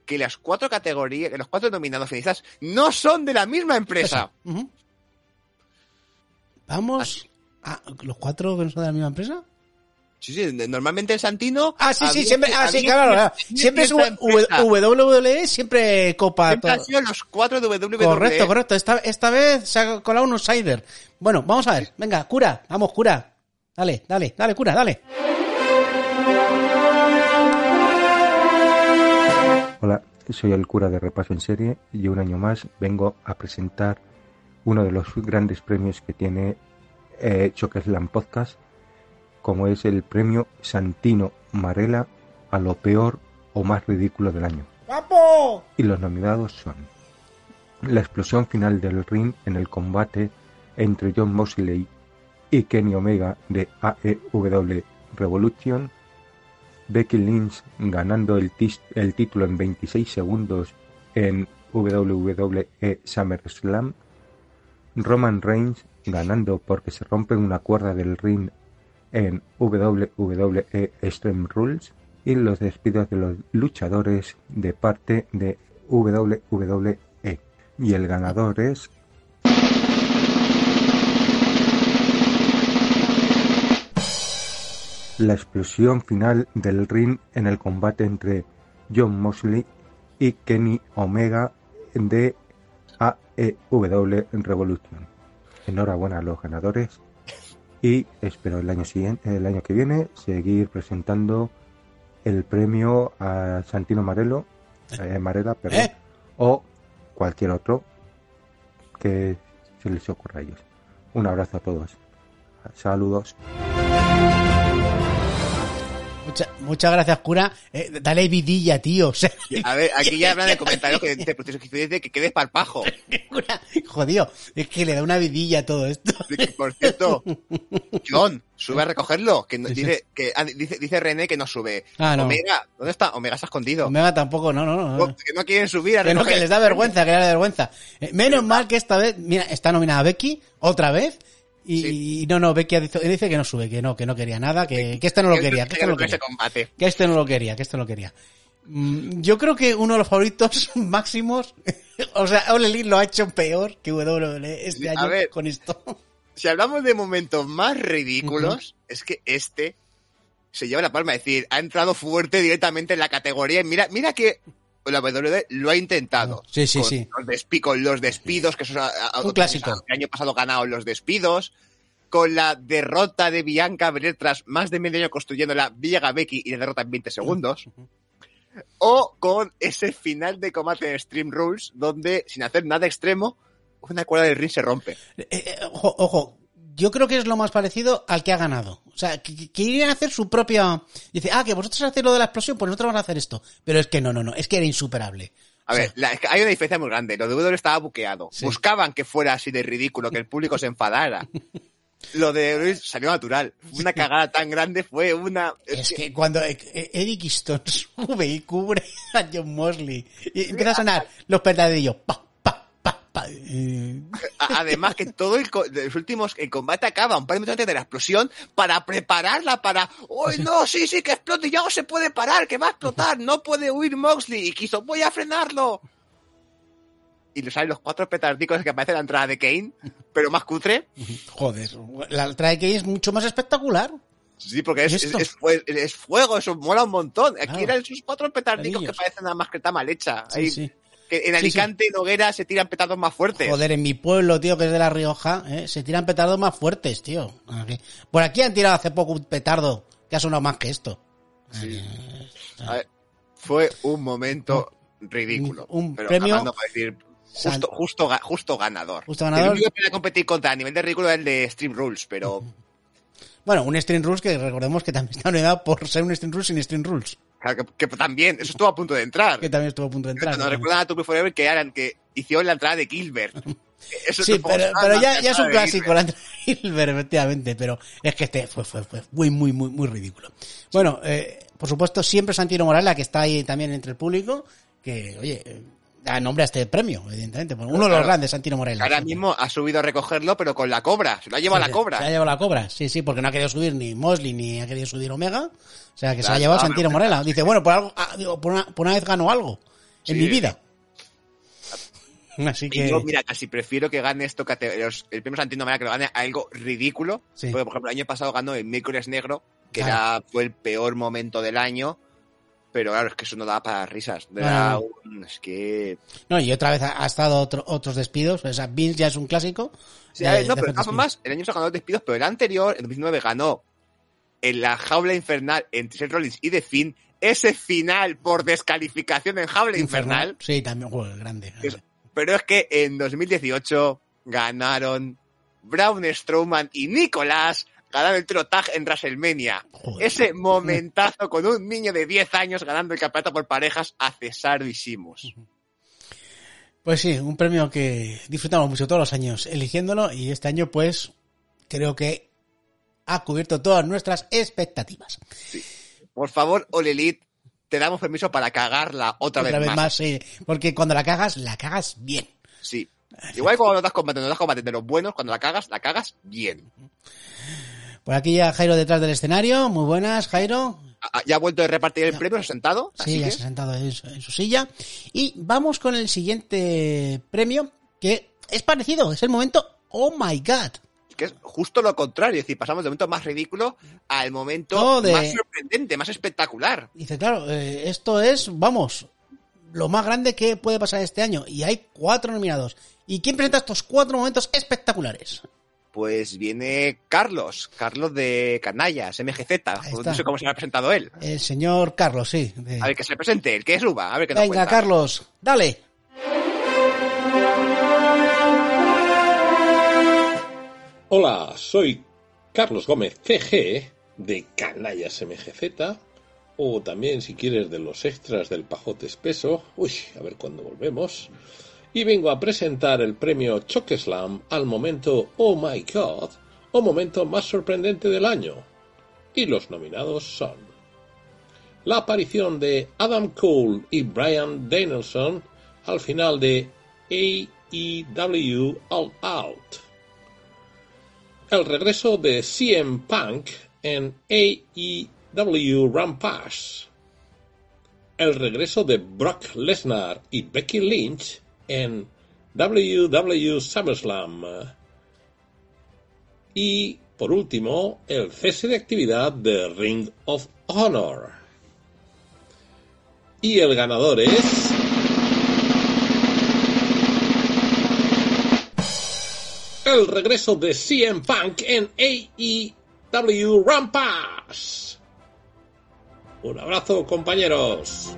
[SPEAKER 1] que las cuatro categorías, que los cuatro nominados finalistas no son de la misma empresa.
[SPEAKER 2] Vamos a los cuatro que no son de la misma empresa.
[SPEAKER 1] Sí, sí, normalmente el Santino.
[SPEAKER 2] Ah, sí, sí,
[SPEAKER 1] había-
[SPEAKER 2] siempre, ah, sí, claro, claro.
[SPEAKER 1] había
[SPEAKER 2] Siempre es. WWE, siempre copa
[SPEAKER 1] Siempre
[SPEAKER 2] todo.
[SPEAKER 1] han sido los cuatro de WWE.
[SPEAKER 2] Correcto, correcto. Esta, esta vez se ha colado un outsider. Bueno, vamos a ver. Venga, cura. Vamos, cura. Dale, dale, dale, cura, dale.
[SPEAKER 10] Hola, soy el cura de Repaso en Serie y un año más vengo a presentar uno de los grandes premios que tiene eh, Chokeslam Podcast, como es el premio Santino Marela a lo peor o más ridículo del año.
[SPEAKER 2] ¡Papo!
[SPEAKER 10] Y los nominados son la explosión final del ring en el combate entre John Mosley y Kenny Omega de AEW Revolution, Becky Lynch ganando el, el título en 26 segundos en WWE SummerSlam, Roman Reigns ganando porque se rompe una cuerda del ring en WWE Extreme Rules y los despidos de los luchadores de parte de WWE. Y el ganador es la explosión final del ring en el combate entre John Mosley y Kenny Omega de AEW Revolution. Enhorabuena a los ganadores y espero el año siguiente, el año que viene seguir presentando el premio a Santino Marelo, eh, Marela, perdón,
[SPEAKER 2] ¿Eh?
[SPEAKER 10] o cualquier otro que se les ocurra a ellos. Un abrazo a todos. Saludos.
[SPEAKER 2] Mucha- muchas gracias, cura. Eh, dale vidilla, tío. O sea,
[SPEAKER 1] A ver, aquí ya hablan de comentarios que te proceso que dice que quede esparpajo.
[SPEAKER 2] cura, jodido. Es que le da una vidilla a todo esto.
[SPEAKER 1] Que, Por cierto, John, sube a recogerlo. Que dice, que, ah, dice, dice René que no sube.
[SPEAKER 2] Ah, no.
[SPEAKER 1] Omega, ¿dónde está? Omega se ha escondido.
[SPEAKER 2] Omega tampoco, no, no, no. no.
[SPEAKER 1] Oh, Que no quieren subir a
[SPEAKER 2] Que no, que les da vergüenza, que les da vergüenza. Eh, menos mal que esta vez, mira, está nominada Becky, otra vez. Y, y no, no, Becky dice que no sube, que no, que no quería nada, que, que este no lo quería, que este no lo quería. Que este no lo quería, que este no lo quería. Yo creo que uno de los favoritos máximos, o sea, Ole Elite lo ha hecho peor que WWE este año
[SPEAKER 1] ver.
[SPEAKER 2] con esto.
[SPEAKER 1] Si hablamos de momentos más ridículos, es que este se lleva la palma. Es decir, ha entrado fuerte directamente en la categoría. Y mira, mira que la WWE lo ha intentado.
[SPEAKER 2] Sí, sí,
[SPEAKER 1] con
[SPEAKER 2] sí.
[SPEAKER 1] Los, despi- con los despidos, que eso es a- a-
[SPEAKER 2] Un clásico.
[SPEAKER 1] El año pasado ganaron los despidos. Con la derrota de Bianca Belair tras más de medio año construyendo la Villa Becky y la derrota en 20 segundos. O con ese final de combate de Stream Rules, donde, sin hacer nada extremo, una cuerda del ring se rompe.
[SPEAKER 2] Eh, eh, ojo, ojo, yo creo que es lo más parecido al que ha ganado. O sea, que, hacer su propia... Dice, ah, que vosotros hacéis lo de la explosión, pues nosotros vamos a hacer esto. Pero es que no, no, no, es que era insuperable.
[SPEAKER 1] A ver, la- hay una diferencia muy grande. Lo de WWE estaba buqueado.
[SPEAKER 2] Sí.
[SPEAKER 1] Buscaban que fuera así de ridículo, que el público se enfadara. Lo de Luis salió natural. Una cagada tan grande fue una...
[SPEAKER 2] Es que cuando Eddie Kingston sube y cubre a John Mosley y empieza a sonar los pa, eh,
[SPEAKER 1] Además que todo el, de los últimos, el combate acaba un par de minutos antes de la explosión para prepararla para, ¡Uy, no! Sí, sí, que explote, ya no se puede parar, que va a explotar, no puede huir Moxley. Y quiso, voy a frenarlo. Y le salen los cuatro petardicos que aparecen en la entrada de Kane. pero más cutre.
[SPEAKER 2] Joder, la Track es mucho más espectacular.
[SPEAKER 1] Sí, porque es,
[SPEAKER 2] ¿Y
[SPEAKER 1] es, fuego, eso mola un montón. Aquí
[SPEAKER 2] Claro.
[SPEAKER 1] eran esos cuatro petardicos que parecen una mascleta mal hecha.
[SPEAKER 2] Sí,
[SPEAKER 1] Ahí,
[SPEAKER 2] sí.
[SPEAKER 1] Que en
[SPEAKER 2] Sí,
[SPEAKER 1] Alicante y Noguera se tiran petardos más fuertes.
[SPEAKER 2] Joder, en mi pueblo, tío, que es de La Rioja, ¿eh? se tiran petardos más fuertes, tío. Aquí- Por aquí han tirado hace poco un petardo que ha sonado más que esto.
[SPEAKER 1] A ver, fue un momento ridículo.
[SPEAKER 2] Un- un
[SPEAKER 1] pero
[SPEAKER 2] premio-
[SPEAKER 1] acabando para decir justo, justo, ga- justo ganador.
[SPEAKER 2] Justo ganador.
[SPEAKER 1] El único que competir contra a nivel de ridículo era el de Stream Rules, pero
[SPEAKER 2] Bueno, un String Rules que recordemos que también está nominado por ser un String Rules sin String Rules.
[SPEAKER 1] Que, que también, eso estuvo a punto de entrar.
[SPEAKER 2] Que también estuvo a punto de entrar.
[SPEAKER 1] Nos recuerdan a Tupi Forever que eran que hicieron la entrada de Gilbert. Eso
[SPEAKER 2] Sí,
[SPEAKER 1] es
[SPEAKER 2] pero, ya, ya es un
[SPEAKER 1] entrada de
[SPEAKER 2] clásico
[SPEAKER 1] Gilbert.
[SPEAKER 2] la Hilbert, efectivamente, pero es que este fue, fue, fue muy, muy, muy, muy ridículo. Bueno, eh, por supuesto, siempre Santino Morales, que está ahí también entre el público, que, oye, eh, da nombre a este premio, evidentemente. porque Uno de los grandes, Santino Morales.
[SPEAKER 1] Ahora mismo ha subido a recogerlo, pero con la cobra. Se lo ha llevado la
[SPEAKER 2] Se-
[SPEAKER 1] cobra.
[SPEAKER 2] Se ha llevado la cobra, sí, sí, porque no ha querido subir ni Mosley ni ha querido subir Omega. O sea, que se
[SPEAKER 1] Claro,
[SPEAKER 2] ha llevado
[SPEAKER 1] claro,
[SPEAKER 2] Santino Morela. Dice, bueno, por, algo, ah, digo, por, una, por una vez gano algo en
[SPEAKER 1] Sí.
[SPEAKER 2] mi vida. Así
[SPEAKER 1] Y
[SPEAKER 2] que.
[SPEAKER 1] yo, mira, casi prefiero que gane esto, cate- los- el premio Santino Mera, que lo gane algo ridículo.
[SPEAKER 2] Sí.
[SPEAKER 1] Porque, por ejemplo, el año pasado ganó el Miércoles Negro, que
[SPEAKER 2] Claro.
[SPEAKER 1] era, fue el peor momento del año. Pero claro, es que eso no daba para risas.
[SPEAKER 2] No,
[SPEAKER 1] Era
[SPEAKER 2] no,
[SPEAKER 1] es que...
[SPEAKER 2] No, y otra vez ha, ha estado otro- otros despidos. O sea, Vince ya es un clásico.
[SPEAKER 1] Sí,
[SPEAKER 2] de-
[SPEAKER 1] a ver, no,
[SPEAKER 2] de
[SPEAKER 1] pero formas, el año pasado ganó los despidos, pero el anterior, en 2009, ganó en la jaula infernal entre Seth Rollins y The Finn. Ese final por descalificación en jaula infernal.
[SPEAKER 2] Sí, también, joder, grande.
[SPEAKER 1] Es- Pero es que en 2018 ganaron Braun Strowman y Nicolás ganaron el Tiro Tag en WrestleMania.
[SPEAKER 2] Joder.
[SPEAKER 1] Ese momentazo con un niño de 10 años ganando el campeonato por parejas a Cesaro y Simus.
[SPEAKER 2] Pues sí, un premio que disfrutamos mucho todos los años eligiéndolo y este año pues creo que ha cubierto todas nuestras expectativas.
[SPEAKER 1] Por favor, All Elite, te damos permiso para cagarla otra,
[SPEAKER 2] Otra vez más, sí, porque cuando la cagas, la cagas bien.
[SPEAKER 1] Sí. Igual cuando no das combate, no das combate de los buenos, cuando la cagas, la cagas bien.
[SPEAKER 2] Por aquí ya Jairo detrás del escenario, muy buenas Jairo.
[SPEAKER 1] ¿Ya ha vuelto de repartir el premio? ¿Se ha sentado?
[SPEAKER 2] Sí, ya
[SPEAKER 1] que-
[SPEAKER 2] se ha sentado en su, en su silla. Y vamos con el siguiente premio, que es parecido, es el momento Oh My God.
[SPEAKER 1] que es justo lo contrario, es decir, pasamos del momento más ridículo al momento
[SPEAKER 2] No, de-
[SPEAKER 1] más sorprendente, más espectacular.
[SPEAKER 2] Dice, claro, eh, esto es, vamos, lo más grande que puede pasar este año. Y hay cuatro nominados. ¿Y quién presenta estos cuatro momentos espectaculares?
[SPEAKER 1] Pues viene Carlos, Carlos de Canallas, MGZ, no sé cómo se lo ha presentado él.
[SPEAKER 2] El señor Carlos, sí. de-
[SPEAKER 1] A ver, que se presente, el que suba, a ver qué nos
[SPEAKER 2] Venga,
[SPEAKER 1] cuenta.
[SPEAKER 2] Carlos, dale.
[SPEAKER 11] Hola, soy Carlos Gómez CG de Canallas MGZ o también si quieres de los extras del pajote espeso. Uy, a ver cuándo volvemos. Y vengo a presentar el premio Chokeslam al momento Oh My God o momento más sorprendente del año. Y los nominados son la aparición de Adam Cole y Brian Danielson al final de AEW All Out el regreso de CM Punk en AEW Rampage, el regreso de Brock Lesnar y Becky Lynch en WWE SummerSlam y, por último, el cese de actividad de Ring of Honor. Y el ganador es... el regreso de CM Punk en AEW Rampage. Un abrazo, compañeros.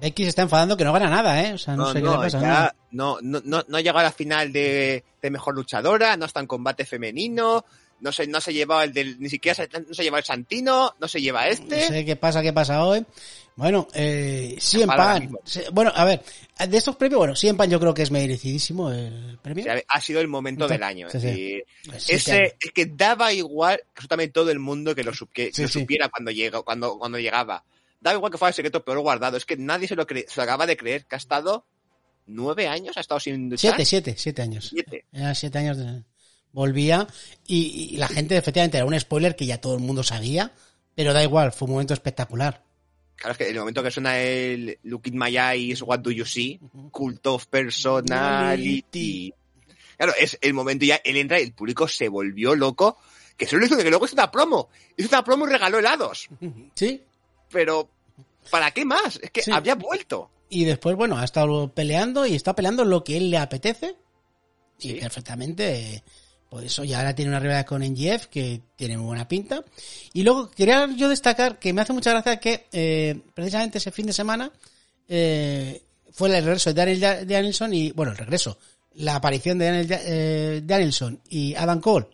[SPEAKER 2] Becky se está enfadando que no gana nada, ¿eh? O sea, no,
[SPEAKER 1] No,
[SPEAKER 2] sé qué
[SPEAKER 1] no,
[SPEAKER 2] le pasa.
[SPEAKER 1] ya no, no, no, no ha llegado a la final de, de mejor luchadora, no está en combate femenino, no se, no se lleva el del, ni siquiera se, no se lleva el Santino, no se lleva
[SPEAKER 2] No
[SPEAKER 1] este.
[SPEAKER 2] sé qué pasa, qué pasa hoy. Bueno, eh. Se- Bueno, a ver, de estos premios, bueno, CM Punk yo creo que es merecidísimo el premio.
[SPEAKER 1] O sea, ha sido el momento
[SPEAKER 2] Entonces,
[SPEAKER 1] del año.
[SPEAKER 2] sí,
[SPEAKER 1] es
[SPEAKER 2] sí. sí,
[SPEAKER 1] ese,
[SPEAKER 2] que-
[SPEAKER 1] es que daba igual absolutamente todo el mundo que lo, que lo supiera cuando, llega, cuando, cuando llegaba. Daba igual que fuera el secreto peor guardado. Es que nadie se lo, cre- se lo acaba de creer que ha estado nueve años, ha estado sin.
[SPEAKER 2] Siete, siete, siete años.
[SPEAKER 1] Siete.
[SPEAKER 2] Era siete años de... Volvía y, y la gente efectivamente era un spoiler que ya todo el mundo sabía, pero da igual, fue un momento espectacular.
[SPEAKER 1] Claro, es que en el momento que suena el Look in my eyes, what do you see? Cult of personality. Claro, es el momento ya, él entra y el público se volvió loco, que solo hizo de que luego hizo una promo. Hizo una promo y regaló helados.
[SPEAKER 2] Sí.
[SPEAKER 1] Pero, ¿para qué más? Es que
[SPEAKER 2] Sí.
[SPEAKER 1] había vuelto.
[SPEAKER 2] Y después, bueno, ha estado peleando y está peleando lo que él le apetece. Y perfectamente, pues eso, y ahora tiene una rivalidad con NGF que tiene muy buena pinta. Y luego quería yo destacar que me hace mucha gracia que eh, precisamente ese fin de semana eh, fue el regreso de Daniel Da- Danielson y, bueno, el regreso, la aparición de Daniel Da- eh, Danielson y Adam Cole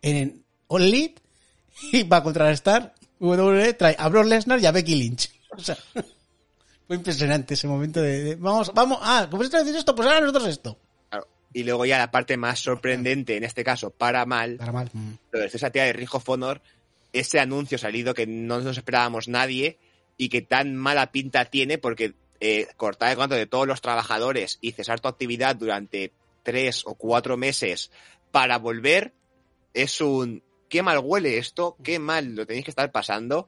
[SPEAKER 2] en All Elite y va a contrarrestar WWE trae a Brock Lesnar y a Becky Lynch. O sea, fue impresionante ese momento de, de- vamos, vamos, ah, como se decir esto, pues ahora nosotros esto.
[SPEAKER 1] Claro. Y luego ya la parte más sorprendente, en este caso, para mal,
[SPEAKER 2] Para mal. mm.
[SPEAKER 1] lo de esa tía de Ring of Honor, ese anuncio salido que no nos esperábamos nadie y que tan mala pinta tiene porque eh, cortar el contrato de todos los trabajadores y cesar tu actividad durante tres o cuatro meses para volver es un qué mal huele esto, qué mal lo tenéis que estar pasando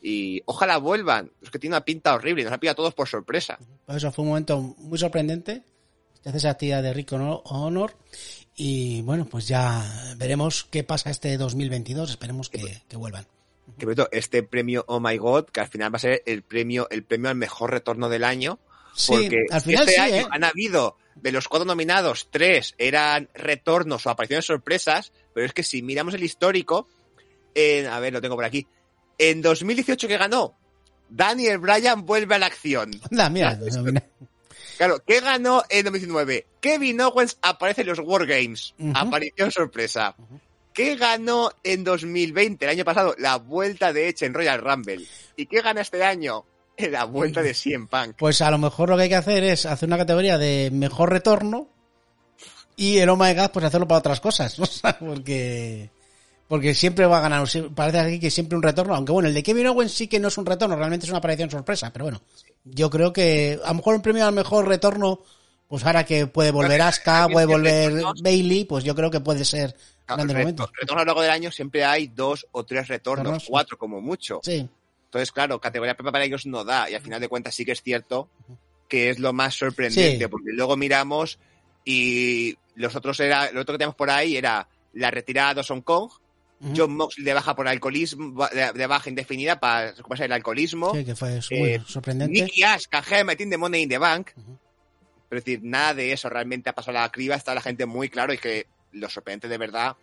[SPEAKER 1] y ojalá vuelvan, es que tiene una pinta horrible, nos ha pillado a todos por sorpresa.
[SPEAKER 2] Por eso fue un momento muy sorprendente. Se hace esa actividad de Rico Honor. Y bueno, pues ya veremos qué pasa este 2022. Esperemos que, que vuelvan.
[SPEAKER 1] que este premio Oh My God, que al final va a ser el premio, el premio al mejor retorno del año.
[SPEAKER 2] Sí,
[SPEAKER 1] porque
[SPEAKER 2] al final
[SPEAKER 1] este
[SPEAKER 2] sí,
[SPEAKER 1] año
[SPEAKER 2] ¿eh?
[SPEAKER 1] han habido, de los cuatro nominados, tres eran retornos o apariciones sorpresas, pero es que si miramos el histórico, en, a ver, lo tengo por aquí, en 2018 que ganó, Daniel Bryan vuelve a la acción.
[SPEAKER 2] Anda, mira.
[SPEAKER 1] Claro, ¿qué ganó en 2019? Kevin Owens aparece en los Wargames.
[SPEAKER 2] Ujú.
[SPEAKER 1] Aparición sorpresa. ¿Qué ganó en 2020, el año pasado? La vuelta de Edge en Royal Rumble. ¿Y qué gana este año? La vuelta de CM Punk.
[SPEAKER 2] Pues a lo mejor lo que hay que hacer es hacer una categoría de mejor retorno y el Oh My God, pues hacerlo para otras cosas. O sea, porque, porque siempre va a ganar. Parece aquí que siempre un retorno. Aunque bueno, el de Kevin Owens sí que no es un retorno, realmente es una aparición sorpresa. Pero bueno, yo creo que a lo mejor un premio al mejor retorno, pues ahora que puede volver Asuka, puede volver Bailey, pues yo creo que puede ser grande
[SPEAKER 1] Reto-
[SPEAKER 2] momento.
[SPEAKER 1] retorno a lo largo del año siempre hay dos o tres retornos,
[SPEAKER 2] Retornos.
[SPEAKER 1] cuatro como mucho.
[SPEAKER 2] Sí.
[SPEAKER 1] Entonces, claro, categoría Pepa para ellos no da. Y al final de cuentas sí que es cierto que es lo más sorprendente.
[SPEAKER 2] Sí.
[SPEAKER 1] Porque luego miramos y los otros era, lo otro que tenemos por ahí era la retirada de Dawson Kong. John Moxley de baja por alcoholismo, de, de baja indefinida para recuperarse el alcoholismo.
[SPEAKER 2] Sí, que fue
[SPEAKER 1] Eh,
[SPEAKER 2] sorprendente.
[SPEAKER 1] Nicky Ash, canjea de Money in the Bank. Es decir, nada de eso realmente ha pasado a la criba. Está la gente muy claro y que lo sorprendente de verdad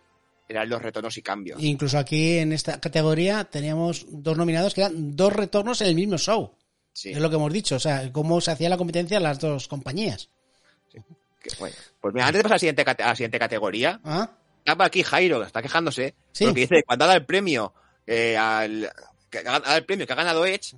[SPEAKER 1] eran los retornos y cambios.
[SPEAKER 2] Incluso aquí en esta categoría teníamos dos nominados que eran dos retornos en el mismo show.
[SPEAKER 1] Sí.
[SPEAKER 2] Es lo que hemos dicho, o sea, cómo se hacía la competencia en las dos compañías.
[SPEAKER 1] Bueno, pues mira, antes de pasar a la siguiente, cate- a la siguiente categoría,
[SPEAKER 2] ¿Ah?
[SPEAKER 1] estaba aquí Jairo, que está quejándose,
[SPEAKER 2] Sí.
[SPEAKER 1] porque dice que cuando ha dado el premio eh, al que ha dado el premio que ha ganado Edge,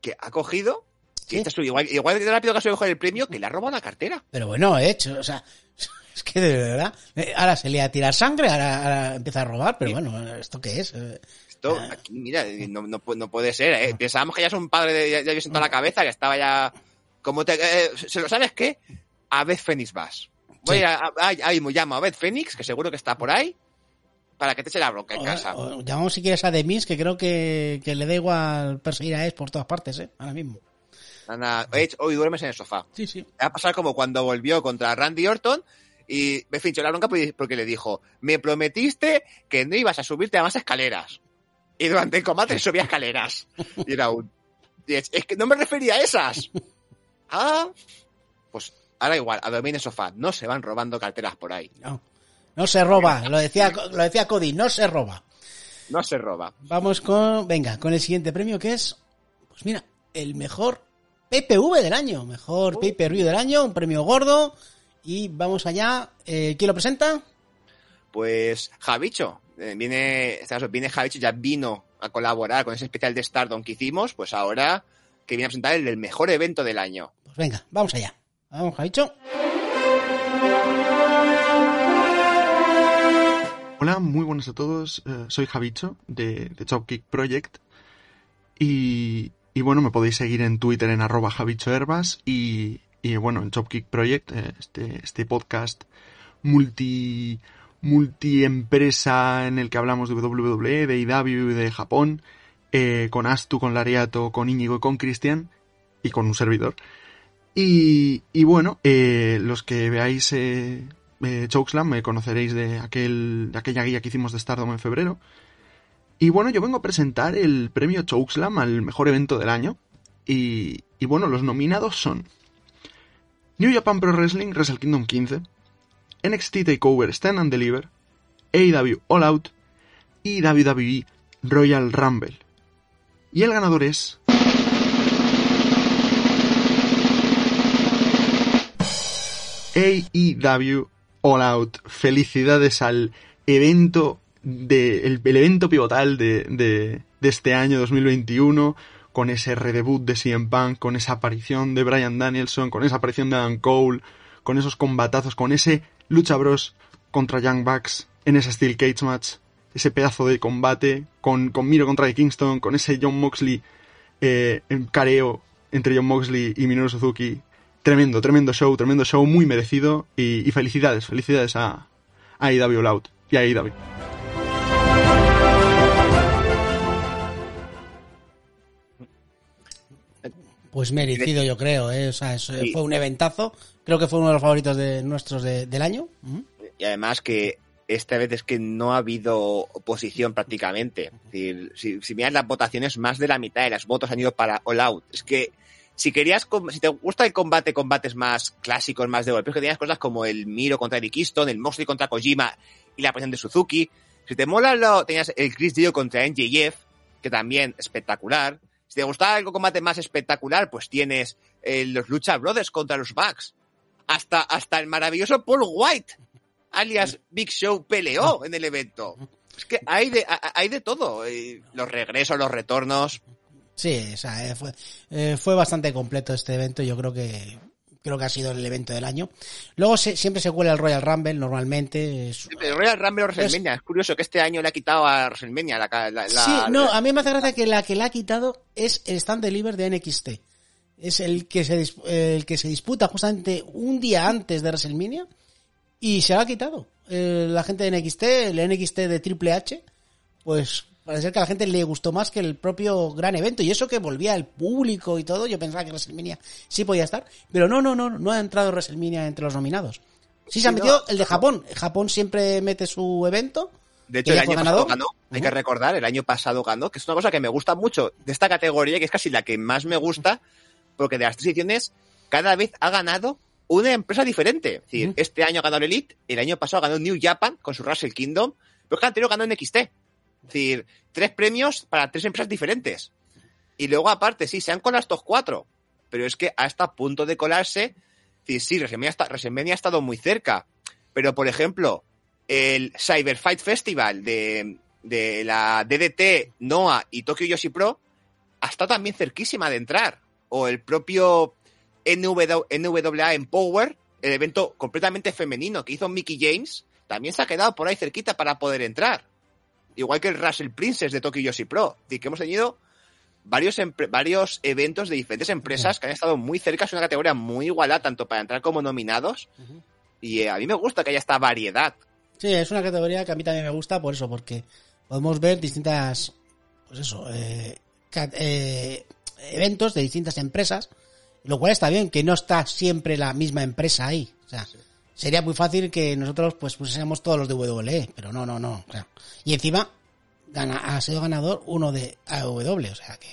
[SPEAKER 1] que ha cogido, igual, igual de rápido que ha subido el premio, que le ha robado la cartera.
[SPEAKER 2] Pero bueno, hecho, o sea, es que de verdad, eh, ahora se le a tirar sangre, ahora, ahora empieza a robar, pero bueno, ¿esto qué es? Eh,
[SPEAKER 1] Esto, aquí, mira, no, no, pu- no puede ser. ¿eh? Pensábamos que ya es un padre, de, ya, ya había sentado la cabeza, que estaba ya... como te, eh, ¿Se lo sabes qué? A Beth Phoenix vas. Voy
[SPEAKER 2] Sí.
[SPEAKER 1] a, ahí me llamo a Beth Phoenix, que seguro que está por ahí, para que te eche la bronca en casa.
[SPEAKER 2] o- llamamos si quieres a Demis, que creo que, que le da igual perseguir a Edge por todas partes, ¿eh? Ahora mismo.
[SPEAKER 1] Ana, Edge, hoy duermes en el sofá.
[SPEAKER 2] Sí, sí.
[SPEAKER 1] Va a pasar como cuando volvió contra Randy Orton y me finchó la bronca porque le dijo, me prometiste que no ibas a subirte a más escaleras. Y durante el combate subía escaleras. Y era un... es, es que no me refería a esas. Ah, pues ahora igual, a el sofá. No se van robando carteras por ahí.
[SPEAKER 2] No, no se roba, lo decía, lo decía Cody, no se roba.
[SPEAKER 1] No se roba.
[SPEAKER 2] Vamos con, venga, con el siguiente premio que es, pues mira, el mejor PPV del año, mejor pay-per-view del año, un premio gordo. Y vamos allá, eh, ¿quién lo presenta?
[SPEAKER 1] Pues Javicho, eh, viene, en este viene Javicho, ya vino a colaborar con ese especial de Stardom que hicimos, pues ahora que viene a presentar el, el mejor evento del año.
[SPEAKER 2] Pues venga, vamos allá. Vamos, Javicho.
[SPEAKER 12] Hola, muy buenas a todos. Eh, soy Javicho de, Chopkick Project. Y, y bueno, me podéis seguir en Twitter en arroba javichoherbas y, bueno, en Chopkick Project, eh, este, este podcast multi multiempresa en el que hablamos de WWE, de IW de Japón. eh, con Astu, con Lariato, con Íñigo y con Cristian, y con un servidor. Y, y bueno, eh, los que veáis eh, eh, Chokeslam me conoceréis de, aquel, de aquella guía que hicimos de Stardom en febrero. Y bueno, yo vengo a presentar el premio Chokeslam al mejor evento del año. Y, y bueno, los nominados son New Japan Pro Wrestling Wrestle Kingdom 15, NXT TakeOver Stand and Deliver, AEW All Out y WWE Royal Rumble. Y el ganador es... AEW All Out. Felicidades al evento de, el, evento pivotal de, de, de, este año 2021, con ese redebut de CM Punk, con esa aparición de Brian Danielson, con esa aparición de Adam Cole, con esos combatazos, con ese lucha bros contra Young Bucks en ese Steel Cage match, ese pedazo de combate, con, con Miro contra Kingston, con ese John Moxley eh, careo entre John Moxley y Minoru Suzuki. Tremendo, tremendo show, tremendo show, muy merecido y, y felicidades, felicidades a, a IW Loud y a IW.
[SPEAKER 2] Pues merecido, yo creo. ¿eh? O sea, eso fue un eventazo. Creo que fue uno de los favoritos de nuestros de, del año.
[SPEAKER 1] Y además que esta vez es que no ha habido oposición prácticamente. Es decir, si, si miras las votaciones, más de la mitad de los votos han ido para All Out. Es que si querías, si te gusta el combate, combates más clásicos, más de golpes, que tenías cosas como el Miro contra Eddie Kingston, el Moxley contra Kojima y la posición de Suzuki. Si te mola, lo, tenías el Chris Dio contra NJF, que también espectacular. Si te gustaba algo combate más espectacular, pues tienes eh, los Lucha Brothers contra los Bucks. Hasta, hasta el maravilloso Paul White, alias Big Show, peleó en el evento. Es que hay de, hay de todo. Los regresos, los retornos.
[SPEAKER 2] Sí, o sea, fue, eh, fue bastante completo este evento. Yo creo que creo que ha sido el evento del año. Luego se, siempre se cuela el Royal Rumble, normalmente. Es,
[SPEAKER 1] el Royal Rumble o WrestleMania. Es, es, curioso que este año le ha quitado a WrestleMania la, la, la
[SPEAKER 2] Sí, no, a mí me hace gracia que la que le ha quitado es el Stand Deliver de NXT. Es el que se, el que se disputa justamente un día antes de WrestleMania y se lo ha quitado. Eh, la gente de NXT, el NXT de Triple H, pues parece ser que a la gente le gustó más que el propio gran evento. Y eso que volvía el público y todo, yo pensaba que WrestleMania sí podía estar. Pero no, no, no, no ha entrado WrestleMania entre los nominados. Sí, se ha metido el de Japón. Japón siempre mete su evento.
[SPEAKER 1] De hecho, el año pasado ganó, hay que recordar, el año pasado ganó, que es una cosa que me gusta mucho de esta categoría, que es casi la que más me gusta, porque de las tres ediciones, cada vez ha ganado una empresa diferente. Es decir, este año ha ganado el Elite, el año pasado ganó New Japan con su Russell Kingdom, pero el anterior ganó en XT. Es decir, tres premios para tres empresas diferentes. Y luego, aparte, sí, se han colado estos cuatro. Pero es que hasta punto de colarse. Sí, sí, WrestleMania ha estado muy cerca. Pero, por ejemplo, el Cyber Fight Festival de, de la DDT, NOAA y Tokyo Yoshi Pro está también cerquísima de entrar. O el propio NW, NWA Empower, el evento completamente femenino que hizo Mickey James, también se ha quedado por ahí cerquita para poder entrar. Igual que el Russell Princess de Tokyo Yoshi Pro. Y que hemos tenido varios, varios eventos de diferentes empresas que han estado muy cerca. Es una categoría muy igualada, tanto para entrar como nominados. Uh -huh. Y eh, a mí me gusta que haya esta variedad.
[SPEAKER 2] Sí, es una categoría que a mí también me gusta por eso, porque podemos ver distintas, pues eso, eh, eh, eventos de distintas empresas, lo cual está bien, que no está siempre la misma empresa ahí. O sea, sí. Sería muy fácil que nosotros pues pusiéramos todos los de WWE, pero no, no, no. O sea, y encima gana, ha sido ganador uno de AW, o sea que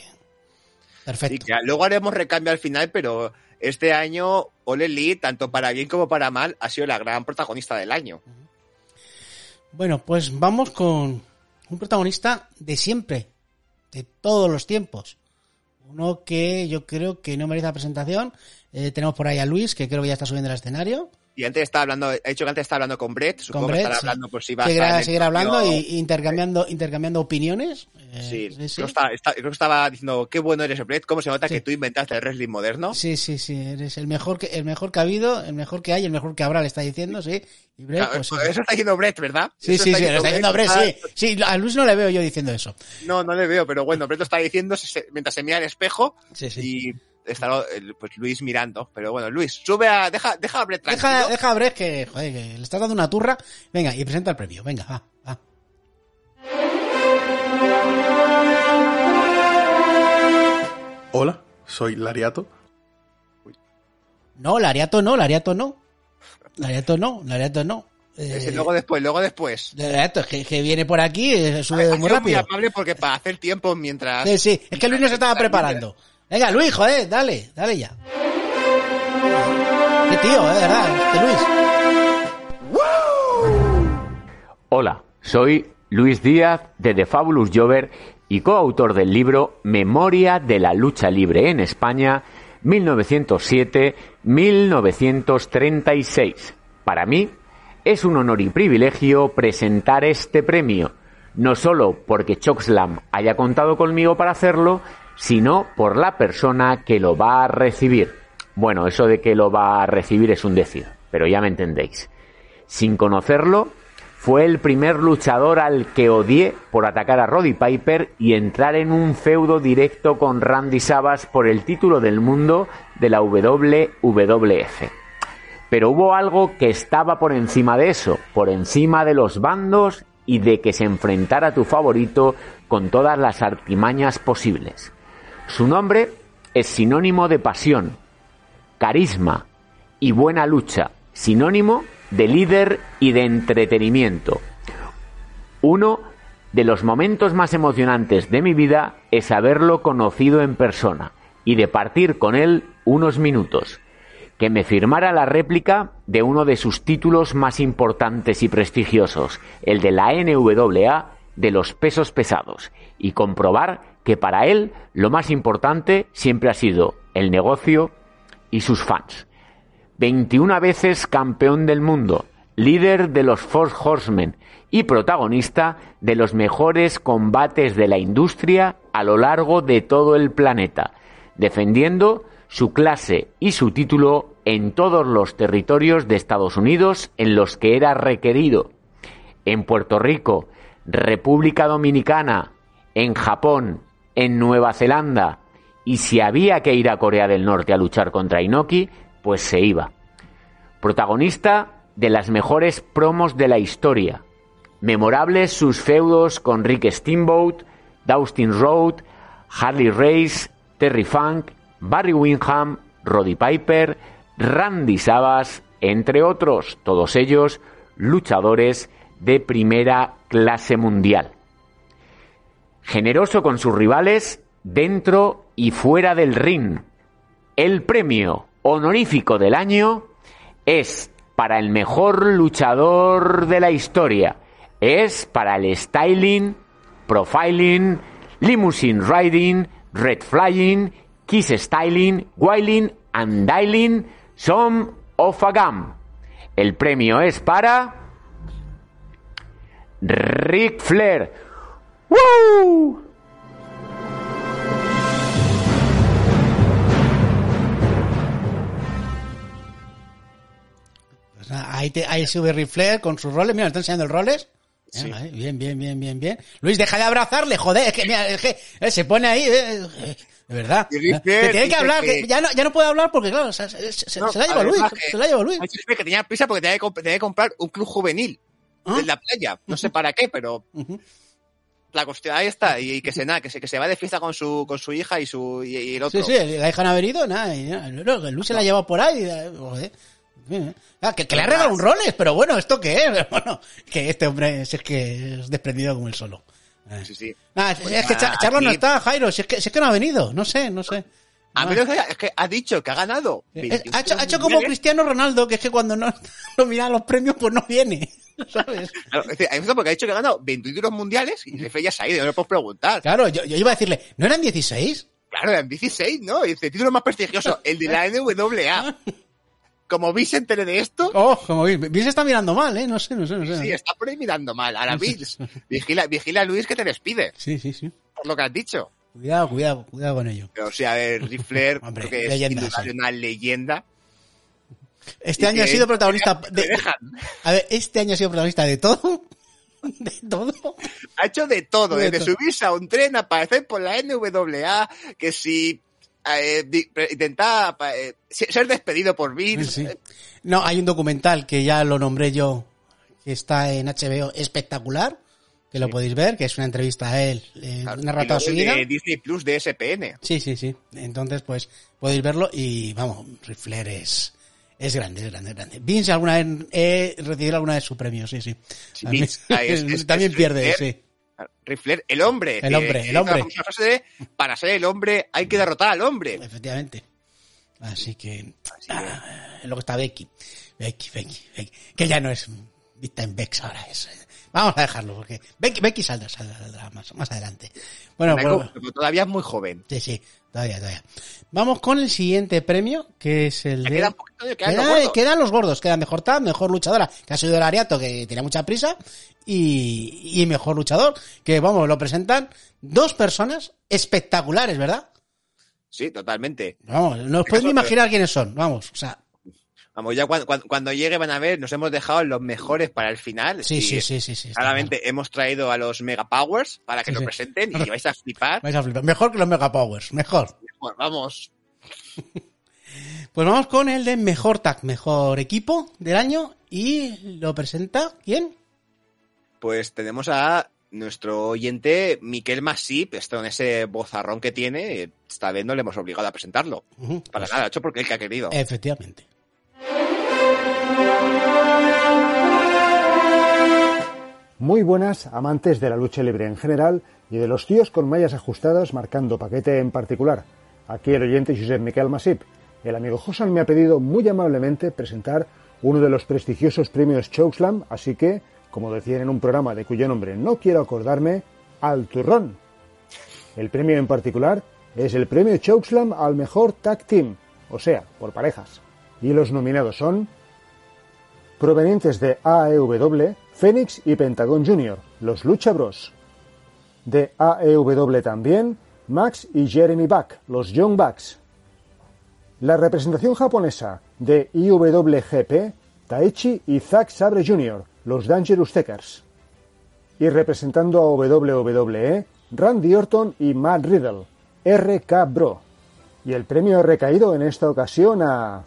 [SPEAKER 2] perfecto.
[SPEAKER 1] Sí, luego haremos recambio al final, pero este año Ole Lee, tanto para bien como para mal, ha sido la gran protagonista del año.
[SPEAKER 2] Bueno, pues vamos con un protagonista de siempre, de todos los tiempos. Uno que yo creo que no merece la presentación. Eh, tenemos por ahí a Luis, que creo que ya está subiendo al escenario.
[SPEAKER 1] Y antes estaba hablando, he dicho que antes estaba hablando con Brett, supongo
[SPEAKER 2] con Brett,
[SPEAKER 1] que estará
[SPEAKER 2] sí.
[SPEAKER 1] hablando por si va a
[SPEAKER 2] seguir hablando y intercambiando, intercambiando opiniones.
[SPEAKER 1] Eh, sí, sí, sí. Creo, que estaba, está, creo, que estaba, diciendo qué bueno eres Brett, cómo se nota
[SPEAKER 2] Sí.
[SPEAKER 1] que tú inventaste el wrestling moderno.
[SPEAKER 2] Sí, sí, sí, eres el mejor que, el mejor que ha habido, el mejor que hay, el mejor que habrá, le está diciendo, sí. Y Brett,
[SPEAKER 1] Claro,
[SPEAKER 2] pues, sí.
[SPEAKER 1] eso está diciendo Brett, ¿verdad?
[SPEAKER 2] Sí,
[SPEAKER 1] Eso
[SPEAKER 2] sí, sí, lo está diciendo Brett, sí.
[SPEAKER 1] Ah,
[SPEAKER 2] Sí, a Luis no le veo yo diciendo eso.
[SPEAKER 1] No, no le veo, pero bueno, Brett lo está diciendo mientras se mira al espejo
[SPEAKER 2] Sí, sí.
[SPEAKER 1] y está eh, pues Luis mirando. Pero bueno, Luis, sube a, deja, deja a Brett tranquilo.
[SPEAKER 2] Deja, deja a Brett que, joder, que le estás dando una turra. Venga, y presenta el premio. Venga, va, va.
[SPEAKER 12] soy Lariato.
[SPEAKER 2] No, Lariato no, Lariato no. Lariato no, Lariato no. Eh,
[SPEAKER 1] luego después, luego después.
[SPEAKER 2] Lariato, es que, que viene por aquí, eh, sube muy
[SPEAKER 1] muy
[SPEAKER 2] rápido.
[SPEAKER 1] amable porque para hacer tiempo mientras...
[SPEAKER 2] Sí, sí, es que Luis no se estaba preparando. Venga, Luis, joder, dale, dale ya. Qué tío, eh, verdad, este Luis.
[SPEAKER 13] Hola, soy Luis Díaz de The Fabulous Jover y coautor del libro Memoria de la lucha libre en España 1907-1936. Para mí es un honor y privilegio presentar este premio, no solo porque Chokeslam haya contado conmigo para hacerlo, sino por la persona que lo va a recibir. Bueno, eso de que lo va a recibir es un decir, pero ya me entendéis. Sin conocerlo, fue el primer luchador al que odié por atacar a Roddy Piper y entrar en un feudo directo con Randy Savas por el título del mundo de la WWF. Pero hubo algo que estaba por encima de eso, por encima de los bandos y de que se enfrentara tu favorito con todas las artimañas posibles. Su nombre es sinónimo de pasión, carisma y buena lucha, sinónimo de líder y de entretenimiento. Uno de los momentos más emocionantes de mi vida es haberlo conocido en persona y de partir con él unos minutos. Que me firmara la réplica de uno de sus títulos más importantes y prestigiosos, el de la NWA de los pesos pesados, y comprobar que para él lo más importante siempre ha sido el negocio y sus fans. 21 veces campeón del mundo, líder de los Force Horsemen y protagonista de los mejores combates de la industria a lo largo de todo el planeta, defendiendo su clase y su título en todos los territorios de Estados Unidos en los que era requerido. En Puerto Rico, República Dominicana, en Japón, en Nueva Zelanda, y si había que ir a Corea del Norte a luchar contra Inoki, pues se iba. Protagonista de las mejores promos de la historia. Memorables sus feudos con Rick Steamboat, Dustin Road, Harley Race, Terry Funk, Barry Windham, Roddy Piper, Randy Savas, entre otros, todos ellos luchadores de primera clase mundial. Generoso con sus rivales dentro y fuera del ring. El premio honorífico del año es para el mejor luchador de la historia. Es para el styling, profiling, limousine riding, red flying, kiss styling, whiling and dialing, some of a gum. El premio es para Ric Flair. ¡Woo!
[SPEAKER 2] Pues nada, ahí, te, ahí sube Rifler con sus roles. Mira, está enseñando el roles.
[SPEAKER 1] Sí.
[SPEAKER 2] Bien, bien, bien, bien, bien. Luis, deja de abrazarle, joder. Es que, mira, es que eh, se pone ahí, eh, eh, de verdad.
[SPEAKER 1] Y
[SPEAKER 2] que tiene que hablar,
[SPEAKER 1] que-
[SPEAKER 2] que ya no, ya no puede hablar porque, claro, se, se- se-
[SPEAKER 1] No,
[SPEAKER 2] se la lleva Luis. Se la lleva Luis.
[SPEAKER 1] Que tenía prisa porque tenía que, comp- tenía que comprar un club juvenil
[SPEAKER 2] ¿Ah?
[SPEAKER 1] en la playa. No sé para qué, pero la cuestión ahí está. Y, que se nada, que se, que se va de fiesta con su, con su hija y su y, y el otro.
[SPEAKER 2] Sí, sí, la hija no ha venido, nada. y. No, Luis se la ha llevado por ahí. eh, joder. Ah, que, que le ha regalado un roles, pero bueno, ¿esto qué es? Bueno, que este hombre si es que es desprendido como el solo. Eh.
[SPEAKER 1] Sí, sí.
[SPEAKER 2] Es,
[SPEAKER 1] Pues
[SPEAKER 2] es que
[SPEAKER 1] nada,
[SPEAKER 2] Cha- Charlo no está, Jairo, si es que, si es que no ha venido, no sé, no sé.
[SPEAKER 1] A
[SPEAKER 2] No.
[SPEAKER 1] mí lo que es que ha dicho que ha ganado.
[SPEAKER 2] Es-
[SPEAKER 1] 21
[SPEAKER 2] ha, hecho, ha hecho como. Cristiano Ronaldo, que es que cuando no, no mira los premios, pues no viene. ¿Sabes?
[SPEAKER 1] Claro, es decir, porque ha dicho que ha ganado 20 títulos mundiales y Jefe ya se ha ido, no le puedo preguntar.
[SPEAKER 2] Claro, yo, yo iba a decirle, ¿no eran 16?
[SPEAKER 1] Claro, eran 16, ¿no? Dice, título más prestigioso, el de la NWA. Como vi se entere de esto,
[SPEAKER 2] Oh, como vi se está mirando mal, ¿eh? No sé, no sé, no sé.
[SPEAKER 1] sí, está por ahí mirando mal. Ahora Bills, vigila, vigila a Luis que te despide,
[SPEAKER 2] Sí, sí, sí.
[SPEAKER 1] por lo que has dicho.
[SPEAKER 2] Cuidado, cuidado, cuidado con ello.
[SPEAKER 1] Pero sí, a ver, Ric Flair,
[SPEAKER 2] Hombre,
[SPEAKER 1] creo que es
[SPEAKER 2] leyenda, sí.
[SPEAKER 1] una leyenda.
[SPEAKER 2] Este
[SPEAKER 1] Y
[SPEAKER 2] año ha sido protagonista de, a ver, este año ha sido protagonista de todo. De todo.
[SPEAKER 1] Ha hecho de todo,
[SPEAKER 2] De
[SPEAKER 1] desde
[SPEAKER 2] todo.
[SPEAKER 1] subirse a un tren, aparecer por la NWA, que si eh, intentar eh, ser despedido por Vince.
[SPEAKER 2] Sí. No, hay un documental que ya lo nombré yo, que está en HBO, espectacular, que lo podéis ver, que es una entrevista a él, eh,
[SPEAKER 1] Claro,
[SPEAKER 2] una rata seguida.
[SPEAKER 1] de Disney Plus de SPN.
[SPEAKER 2] Sí, sí, sí. Entonces, pues, podéis verlo y, vamos, Rifler es, es grande, es grande, es grande. Vince alguna vez, he recibido alguna vez su premio, sí, sí.
[SPEAKER 1] Sí,
[SPEAKER 2] También,
[SPEAKER 1] Vince, ah, es- es-
[SPEAKER 2] también pierde,
[SPEAKER 1] Rifler.
[SPEAKER 2] sí.
[SPEAKER 1] Rifler, el hombre.
[SPEAKER 2] El hombre,
[SPEAKER 1] que
[SPEAKER 2] el hombre.
[SPEAKER 1] frase de, para ser el hombre hay que derrotar al hombre.
[SPEAKER 2] Efectivamente. Así que, ah, es lo que está Becky. Becky, Becky, Becky. Que ya no es vista en Bex ahora es. Vamos a dejarlo porque Becky, Becky saldrá, saldrá, saldrá más, más adelante. Bueno,
[SPEAKER 1] pero todavía es muy joven.
[SPEAKER 2] Sí, sí, todavía, todavía. Vamos con el siguiente premio, que es el de...
[SPEAKER 1] poquito quedan los gordos.
[SPEAKER 2] quedan los gordos, mejor tab, mejor luchadora, que ha sido el Ariato, que tenía mucha prisa, y, y mejor luchador, que vamos, lo presentan dos personas espectaculares, ¿verdad?
[SPEAKER 1] Sí, totalmente.
[SPEAKER 2] Vamos, no os podéis ni imaginar quiénes son, vamos, o sea,
[SPEAKER 1] Vamos, ya cuando, cuando, cuando llegue van a ver, nos hemos dejado los mejores para el final.
[SPEAKER 2] sí, sí, sí, sí, sí.
[SPEAKER 1] Claramente hemos traído a los Mega Powers para que
[SPEAKER 2] Sí,
[SPEAKER 1] lo
[SPEAKER 2] sí.
[SPEAKER 1] presenten y vais a flipar.
[SPEAKER 2] Vais a flipar. Mejor que los Mega Powers, mejor.
[SPEAKER 1] Bueno, vamos.
[SPEAKER 2] Pues vamos con el de mejor tag, mejor equipo del año, y lo presenta, ¿quién?
[SPEAKER 1] Pues tenemos a nuestro oyente Miquel Masip, esto en ese bozarrón que tiene, esta vez no le hemos obligado a presentarlo.
[SPEAKER 2] Ujú,
[SPEAKER 1] Para
[SPEAKER 2] pues,
[SPEAKER 1] nada, hecho porque él que ha querido.
[SPEAKER 2] Efectivamente.
[SPEAKER 14] Muy buenas, amantes de la lucha libre en general y de los tíos con mallas ajustadas marcando paquete en particular. Aquí el oyente Josep Miquel Masip. El amigo Josan me ha pedido muy amablemente presentar uno de los prestigiosos premios Chokeslam, así que, como decían en un programa de cuyo nombre no quiero acordarme, al turrón. El premio en particular es el premio Chokeslam al mejor tag team, o sea, por parejas. Y los nominados son provenientes de AEW, Phoenix y Pentagon Jr., los Lucha Bros. De AEW también, Max y Jeremy Buck, los Young Bucks. La representación japonesa de IWGP, Taichi y Zack Sabre Jr., los Dangerous Takers. Y representando a WWE, Randy Orton y Matt Riddle, RK Bro. Y el premio ha recaído en esta ocasión a...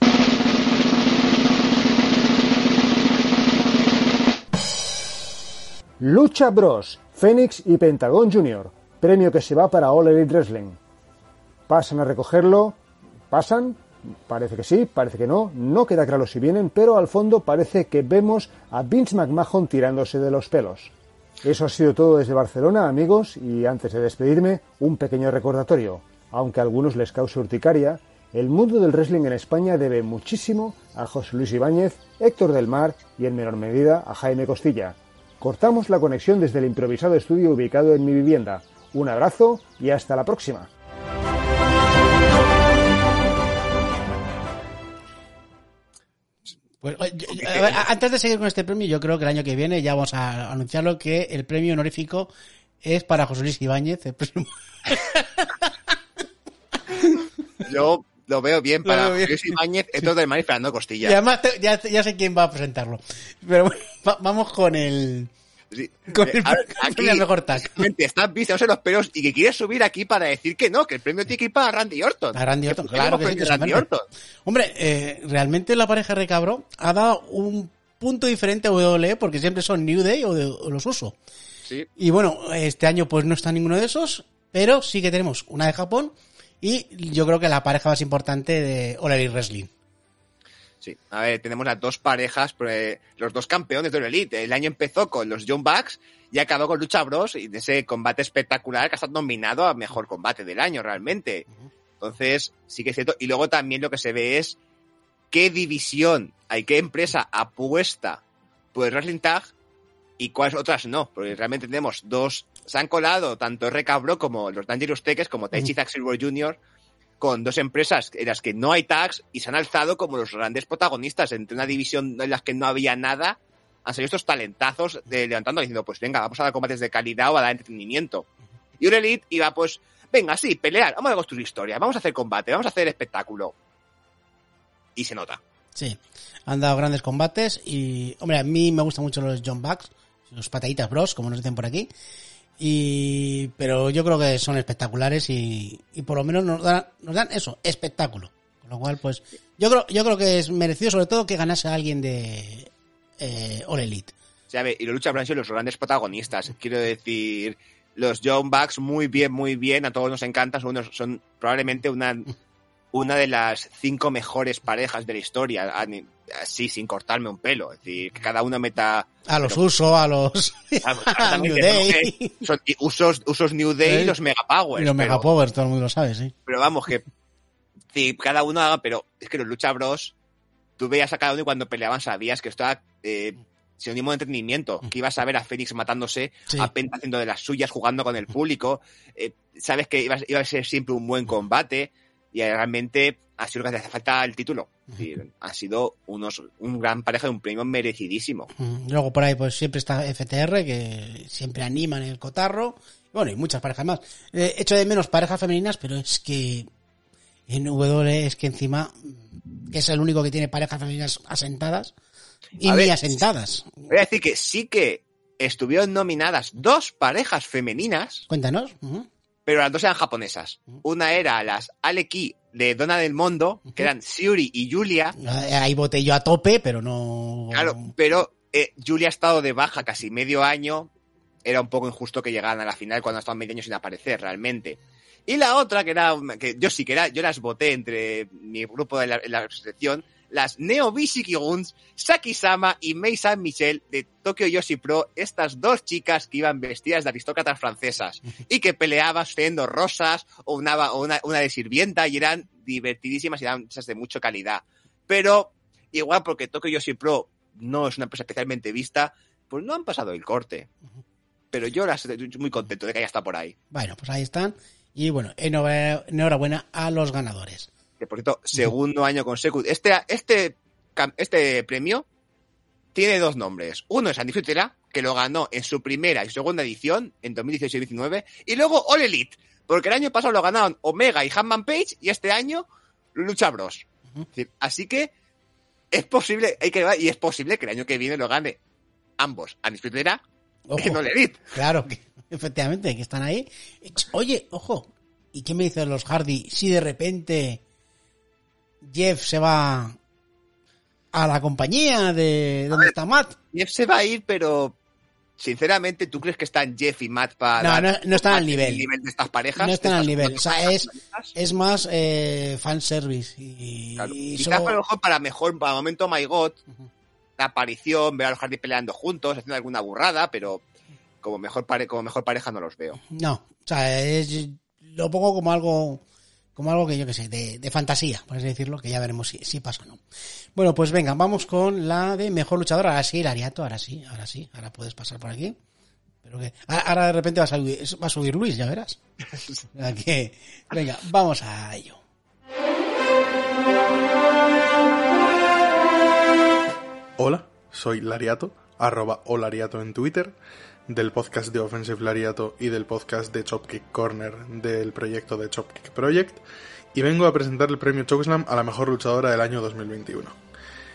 [SPEAKER 14] Lucha Bros, Phoenix y Pentagon Jr., premio que se va para All Elite Wrestling. Pasan a recogerlo, pasan, parece que sí, parece que no, no queda claro si vienen, pero al fondo parece que vemos a Vince McMahon tirándose de los pelos. Eso ha sido todo desde Barcelona, amigos, y antes de despedirme, un pequeño recordatorio. Aunque a algunos les cause urticaria, el mundo del wrestling en España debe muchísimo a José Luis Ibáñez, Héctor del Mar y en menor medida a Jaime Costilla. Cortamos la conexión desde el improvisado estudio ubicado en mi vivienda. Un abrazo y hasta la próxima.
[SPEAKER 2] Pues, a ver, antes de seguir con este premio, yo creo que el año que viene ya vamos a anunciarlo que el premio honorífico es para José Luis Ibáñez. el
[SPEAKER 1] Yo lo veo bien para. Luis Ibáñez, Héctor del Mar y Fernando Costilla.
[SPEAKER 2] Y además te- ya, ya sé quién va a presentarlo. Pero bueno, va- vamos con el...
[SPEAKER 1] Sí.
[SPEAKER 2] Con
[SPEAKER 1] Eh,
[SPEAKER 2] el,
[SPEAKER 1] a ver,
[SPEAKER 2] con el mejor tag.
[SPEAKER 1] Estás vistiéndose los pelos y que quieres subir aquí para decir que no, que el premio tiene que ir para Randy Orton.
[SPEAKER 2] A Randy Orton, claro que sí,
[SPEAKER 1] Randy Orton.
[SPEAKER 2] Hombre, eh, realmente la pareja Recabro ha dado un punto diferente a WWE porque siempre son New Day o, de- o los uso.
[SPEAKER 1] Sí.
[SPEAKER 2] Y bueno, este año pues no está ninguno de esos, pero sí que tenemos una de Japón y yo creo que la pareja más importante de All Elite Wrestling.
[SPEAKER 1] Sí, a ver, tenemos las dos parejas, pues, los dos campeones de Elite. El año empezó con los John Bucks y acabó con Lucha Bros y de ese combate espectacular que ha estado nominado a mejor combate del año realmente. Entonces, sí que es cierto. Y luego también lo que se ve es qué división hay, qué empresa apuesta por el Wrestling Tag y cuáles otras no. Porque realmente tenemos dos, se han colado tanto RK Bro como los Dangerous Teques, como Taichi Zack Silver Jr., con dos empresas en las que no hay tags y se han alzado como los grandes protagonistas entre una división en las que no había nada. Han salido estos talentazos de levantando diciendo, pues venga, vamos a dar combates de calidad o a dar entretenimiento. Y un Elite iba, pues, venga, sí, pelear, vamos a construir historia, vamos a hacer combate, vamos a hacer espectáculo. Y se nota.
[SPEAKER 2] Sí, han dado grandes combates y, hombre, a mí me gustan mucho los John Bucks, los pataditas bros, como nos dicen por aquí. Y, pero yo creo que son espectaculares y, y por lo menos nos dan, nos dan eso, espectáculo. Con lo cual, pues, yo creo, yo creo que es merecido sobre todo que ganase alguien de eh, All Elite.
[SPEAKER 1] ¿sabe? Y los Lucha han sido los grandes protagonistas. Quiero decir, los John Bucks muy bien, muy bien, a todos nos encantan, son, unos- son probablemente una, una de las cinco mejores parejas de la historia, así, sin cortarme un pelo. Es decir, que cada uno meta...
[SPEAKER 2] A los usos, a los...
[SPEAKER 1] Vamos,
[SPEAKER 2] a New Day.
[SPEAKER 1] Son usos, usos New Day y los Mega Powers.
[SPEAKER 2] Y los
[SPEAKER 1] pero-
[SPEAKER 2] Mega Power, todo el mundo lo sabe, sí.
[SPEAKER 1] pero vamos, que sí, cada uno haga, pero es que los Lucha Bros, tú veías a cada uno y cuando peleaban sabías que esto era eh, sinónimo de entretenimiento, que ibas a ver a Fénix matándose,
[SPEAKER 2] Sí.
[SPEAKER 1] a Penta haciendo de las suyas, jugando con el público, eh, sabes que iba, iba a ser siempre un buen combate y realmente sido lo que hace falta el título. Decir, ha sido unos, un gran pareja de un premio merecidísimo.
[SPEAKER 2] Mm, Luego por ahí pues siempre está FTR, que siempre animan el cotarro. Bueno, y muchas parejas más. Eh, echo de menos parejas femeninas, pero es que en W es que encima mm, que es el único que tiene parejas femeninas asentadas y
[SPEAKER 1] A
[SPEAKER 2] ni
[SPEAKER 1] ver,
[SPEAKER 2] asentadas.
[SPEAKER 1] Voy a decir que sí que estuvieron nominadas dos parejas femeninas,
[SPEAKER 2] Cuéntanos.
[SPEAKER 1] Pero las dos eran japonesas. Una era las Aleki de Dona del Mundo, que eran Siuri y Julia.
[SPEAKER 2] Ahí voté yo a tope, pero no...
[SPEAKER 1] Claro, pero eh, Julia ha estado de baja casi medio año. Era un poco injusto que llegaran a la final cuando estaban medio año sin aparecer, realmente. Y la otra, que era, que yo sí que era, yo las voté entre mi grupo de la, en la selección, las Neo Guns, Saki-sama y Mei San Michel de Tokyo Yoshi Pro, estas dos chicas que iban vestidas de aristócratas francesas y que peleaban siendo rosas o una, una, de sirvienta y eran divertidísimas y eran de mucha calidad. Pero, igual porque Tokyo Yoshi Pro no es una empresa especialmente vista, pues no han pasado el corte. Pero yo las estoy muy contento de que haya estado por ahí.
[SPEAKER 2] Bueno, pues ahí están. Y bueno, enhorabuena a los ganadores.
[SPEAKER 1] Que por cierto, segundo año consecutivo. Este, este, este premio tiene dos nombres. Uno es Andy Frutera, que lo ganó en su primera y segunda edición, en 2018 y 2019. Y luego All Elite, porque el año pasado lo ganaron Omega y Hanman Page, y este año Lucha Bros. Es decir, Así que es posible, hay que y es posible que el año que viene lo gane ambos, Andy Frutera
[SPEAKER 2] Ojo.
[SPEAKER 1] y All Elite.
[SPEAKER 2] Claro, que, efectivamente, que están ahí. Oye, ojo, ¿y qué me dicen los Hardy si de repente Jeff se va a la compañía de donde está Matt?
[SPEAKER 1] Jeff se va a ir, pero sinceramente, ¿tú crees que están Jeff y Matt para
[SPEAKER 2] No, no, no están al
[SPEAKER 1] el
[SPEAKER 2] nivel.
[SPEAKER 1] nivel de estas parejas?
[SPEAKER 2] No están al nivel. O sea, es, es más eh, fanservice. Y, y
[SPEAKER 1] Quizás
[SPEAKER 2] solo-
[SPEAKER 1] a lo mejor para mejor, para el momento My God, la aparición, ver a los Hardy peleando juntos, haciendo alguna burrada, pero como mejor, pare, como mejor pareja no los veo.
[SPEAKER 2] No, o sea, es, lo pongo como algo, como algo que yo que sé, de, de fantasía, por así decirlo, que ya veremos si, si pasa o no. Bueno, pues venga, vamos con la de mejor luchador. Ahora sí, el Ariato, ahora sí, ahora sí, ahora puedes pasar por aquí. Pero que, ahora, ahora de repente va a, subir, va a subir Luis, ya verás. Que, venga, vamos a ello.
[SPEAKER 15] Hola, soy Lariato, arroba olariato en Twitter, del podcast de Offensive Lariato y del podcast de Chopkick Corner del proyecto de Chopkick Project, y vengo a presentar el premio Chokeslam a la mejor luchadora del año 2021.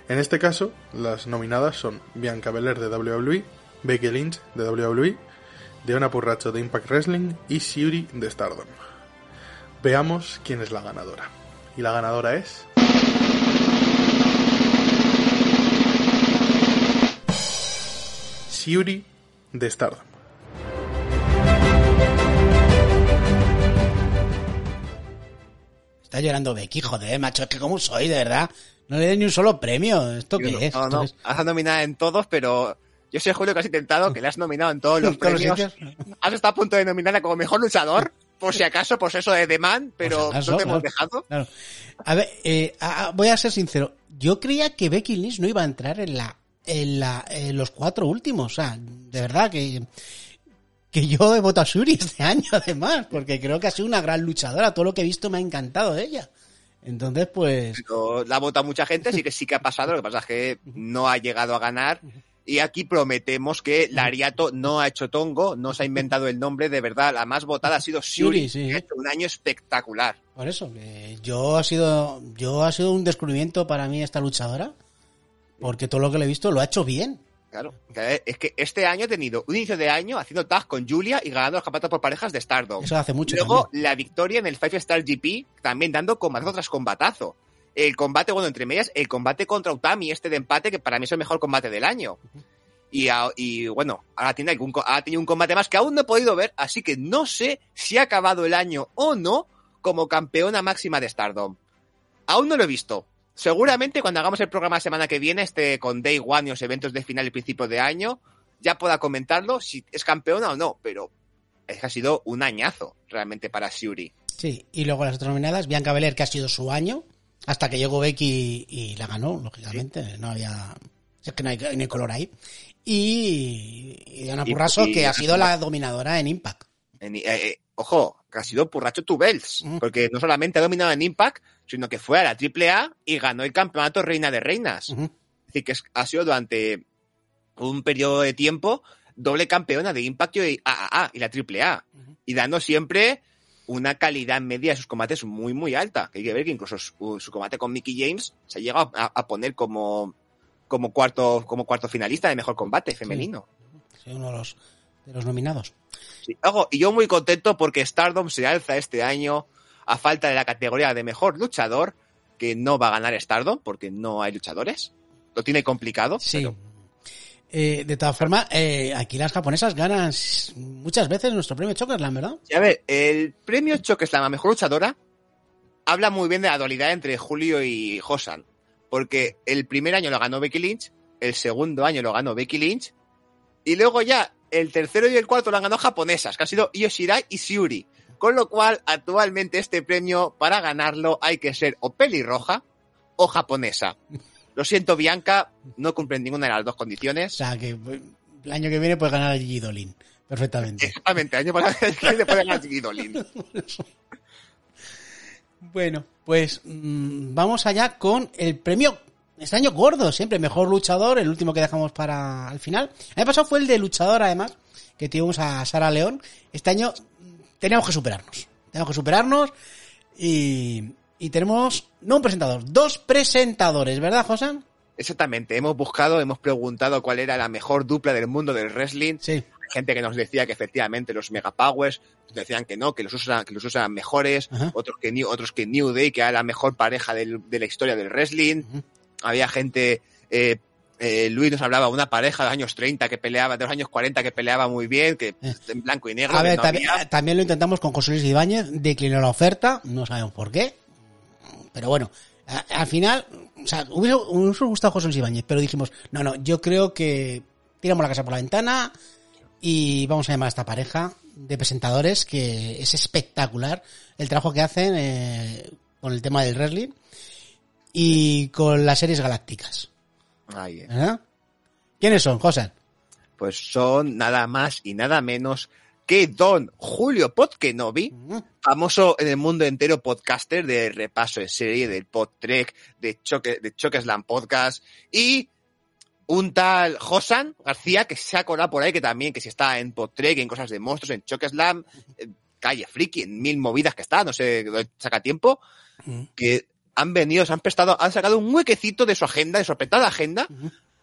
[SPEAKER 15] En este caso, las nominadas son Bianca Belair de WWE, Becky Lynch de WWE, Deonna Purracho de Impact Wrestling y Shuri de Stardom. Veamos quién es la ganadora. Y la ganadora es... Shuri de Stardom.
[SPEAKER 2] Está llorando Becky, joder, macho, es que como soy, de verdad. No le doy ni un solo premio. ¿Esto qué
[SPEAKER 1] no,
[SPEAKER 2] es?
[SPEAKER 1] no,
[SPEAKER 2] ¿Esto
[SPEAKER 1] no,
[SPEAKER 2] es?
[SPEAKER 1] has nominado en todos, pero yo sé, Julio, que has intentado, que le has nominado en todos los
[SPEAKER 2] ¿En todos los
[SPEAKER 1] premios. Has estado a punto de nominarla como mejor luchador, por si acaso, por eso de Demand, pero
[SPEAKER 2] acaso,
[SPEAKER 1] no te hemos dejado.
[SPEAKER 2] Claro. A ver, eh, a- a- voy a ser sincero. Yo creía que Becky Lynch no iba a entrar en la, en la, en los cuatro últimos. O sea, de verdad que, que yo he votado a Shuri este año, además, porque creo que ha sido una gran luchadora. Todo lo que he visto me ha encantado de ella. Entonces, pues,
[SPEAKER 1] Pero la ha votado mucha gente, así que sí que ha pasado. Lo que pasa es que no ha llegado a ganar. Y aquí prometemos que Lariato no ha hecho tongo, no se ha inventado el nombre, de verdad. La más votada ha sido
[SPEAKER 2] Shuri,
[SPEAKER 1] Shuri,
[SPEAKER 2] sí.
[SPEAKER 1] que ha hecho un año espectacular.
[SPEAKER 2] por eso, yo ha sido, yo ha sido un descubrimiento para mí esta luchadora, porque todo lo que le he visto lo ha hecho bien.
[SPEAKER 1] Claro, que es que este año ha tenido un inicio de año haciendo tag con Julia y ganando los campeonatos por parejas de Stardom.
[SPEAKER 2] Eso hace mucho
[SPEAKER 1] Luego
[SPEAKER 2] también.
[SPEAKER 1] la victoria en el Five Star GP, también dando combatazo tras combatazo. El combate, bueno, entre medias, el combate contra Utami, este de empate, que para mí es el mejor combate del año. Y, bueno, ahora tiene, algún, co- ahora tiene un combate más que aún no he podido ver, así que no sé si ha acabado el año o no como campeona máxima de Stardom. Aún no lo he visto. Seguramente cuando hagamos el programa la semana que viene, este con Day One y los eventos de final y principio de año, ya pueda comentarlo si es campeona o no, pero es que ha sido un añazo realmente para Shuri.
[SPEAKER 2] Sí, y luego las otras nominadas, Bianca Belair, que ha sido su año, hasta que llegó Becky y la ganó, lógicamente, no había... Es que no hay, no hay color ahí. Y, y Diana
[SPEAKER 1] Y-
[SPEAKER 2] Purraso,
[SPEAKER 1] y
[SPEAKER 2] que ha sido la dominadora en Impact.
[SPEAKER 1] En- eh, eh, ojo, que ha sido Purracho tu Bells, porque no solamente ha dominado en Impact, sino que fue a la AAA y ganó el campeonato Reina de Reinas. Es decir, que es- ha sido durante un periodo de tiempo doble campeona de Impact y AAA y la AAA. Y dando siempre una calidad media de sus combates muy, muy alta. Que hay que ver que incluso su, su combate con Mickey James se ha llegado a, a poner como, como, cuarto, como cuarto finalista de mejor combate femenino.
[SPEAKER 2] Sí, uno de los, de los nominados.
[SPEAKER 1] Sí. Ojo, y yo muy contento porque Stardom se alza este año a falta de la categoría de mejor luchador, que no va a ganar Stardom porque no hay luchadores. Lo tiene complicado.
[SPEAKER 2] Sí. Eh, de todas formas, eh, aquí las japonesas ganan muchas veces nuestro premio Chokerland, ¿verdad?
[SPEAKER 1] Y a ver, el premio Chokeslam a mejor luchadora habla muy bien de la dualidad entre Julio y Hosan. Porque el primer año lo ganó Becky Lynch, el segundo año lo ganó Becky Lynch, y luego ya el tercero y el cuarto lo han ganado japonesas, que han sido Io Shirai y Shiuri. Con lo cual, actualmente este premio, para ganarlo, hay que ser o pelirroja o japonesa. Lo siento, Bianca, no cumple ninguna de las dos condiciones.
[SPEAKER 2] O sea, que el año que viene puedes ganar a Gigi Dolin. Perfectamente.
[SPEAKER 1] Exactamente, el año pasado le puede ganar a Gigi Dolin.
[SPEAKER 2] Bueno, pues mm, vamos allá con el premio. Este año gordo, siempre mejor luchador, el último que dejamos para el final. El año pasado fue el de luchador, además, que tuvimos a Sara León. Este año teníamos que superarnos. Tenemos que superarnos y, y tenemos, no un presentador, dos presentadores, ¿verdad, José?
[SPEAKER 1] Exactamente, hemos buscado, hemos preguntado cuál era la mejor dupla del mundo del wrestling.
[SPEAKER 2] Sí.
[SPEAKER 1] Hay gente que nos decía que efectivamente los Megapowers decían que no, que los usan, que los usan mejores, otros que New, otros que New Day, que era la mejor pareja del- de la historia del wrestling. Había gente, eh, eh, Luis nos hablaba de una pareja de los años 30 que peleaba, de los años 40 que peleaba muy bien, que en blanco y negro.
[SPEAKER 2] A ver,
[SPEAKER 1] no
[SPEAKER 2] también, lo intentamos con José Luis Ibáñez, declinó la oferta, no sabemos por qué, pero bueno, a- al final, o sea, hubiese, hubiese gustado José Luis Ibáñez, pero dijimos, no, no, yo creo que tiramos la casa por la ventana y vamos a llamar a esta pareja de presentadores que es espectacular el trabajo que hacen eh, con el tema del wrestling y con las series galácticas.
[SPEAKER 1] Ahí, eh.
[SPEAKER 2] ¿verdad? ¿Quiénes son, José?
[SPEAKER 1] Pues son nada más y nada menos que Don Julio Podkenobi, famoso en el mundo entero podcaster de repaso en serie, del podtrek, de Choque, de Chokeslam Podcast, y un tal Josan García, que se ha colado por ahí, que también, que si está en podtrek, en cosas de monstruos, en Chokeslam, en Calle Friki, en mil movidas que está, no sé, saca tiempo, que han venido, se han prestado, han sacado un huequecito de su agenda, de su apretada agenda,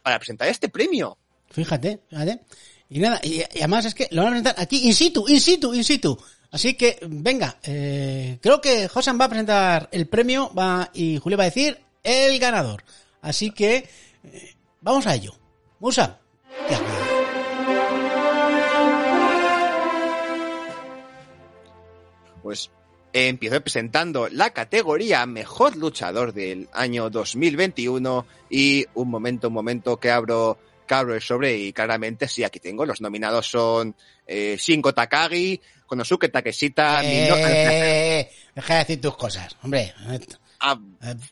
[SPEAKER 1] para presentar este premio.
[SPEAKER 2] Fíjate, fíjate. Y nada, y, y además es que lo van a presentar aquí in situ, in situ, in situ. Así que, venga, eh, creo que Josan va a presentar el premio va y Julio va a decir el ganador. Así que, eh, vamos a ello. Musa.
[SPEAKER 1] Pues eh, empiezo presentando la categoría Mejor Luchador del año 2021 y un momento, un momento que abro, que abro el sobre y claramente sí, aquí tengo. Los nominados son eh, Shingo Takagi, Konosuke Takeshita, Mino-
[SPEAKER 2] Eh, deja de decir tus cosas, hombre.
[SPEAKER 1] Ah,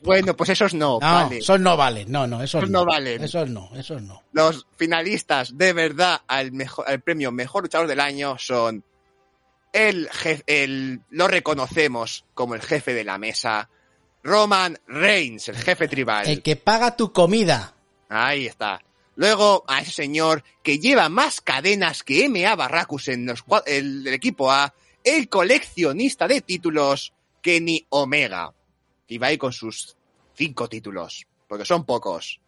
[SPEAKER 1] bueno, pues esos no,
[SPEAKER 2] No,
[SPEAKER 1] vale.
[SPEAKER 2] esos no valen, no, no, esos
[SPEAKER 1] Esos
[SPEAKER 2] no.
[SPEAKER 1] no valen.
[SPEAKER 2] Esos no, esos no.
[SPEAKER 1] Los finalistas de verdad al, mejor, al premio Mejor Luchador del Año son el, jefe, el lo reconocemos como el jefe de la mesa, Roman Reigns, el jefe tribal.
[SPEAKER 2] El que paga tu comida.
[SPEAKER 1] Ahí está. Luego a ese señor que lleva más cadenas que MA Barracus en los, el, el equipo A, el coleccionista de títulos Kenny Omega. Y va ahí con sus cinco títulos, porque son pocos.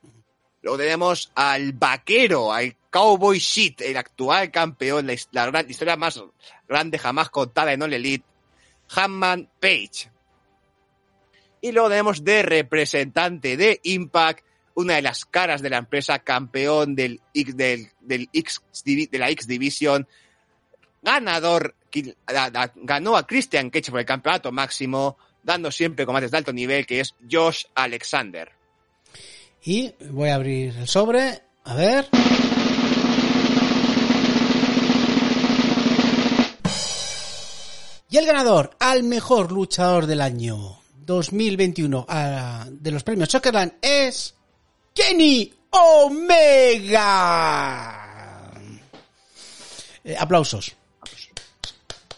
[SPEAKER 1] Luego tenemos al vaquero, al Cowboy Shit, el actual campeón, la, gran historia más grande jamás contada en All Elite, Hanman Page. Y luego tenemos de representante de Impact una de las caras de la empresa, campeón del, de la X Division, ganador, ganó a Christian Cage por el campeonato máximo, dando siempre combates de alto nivel, que es Josh Alexander.
[SPEAKER 2] Y voy a abrir el sobre. A ver. Y el ganador al mejor luchador del año 2021 a- de los premios Chokerland es Kenny Omega. Eh, aplausos.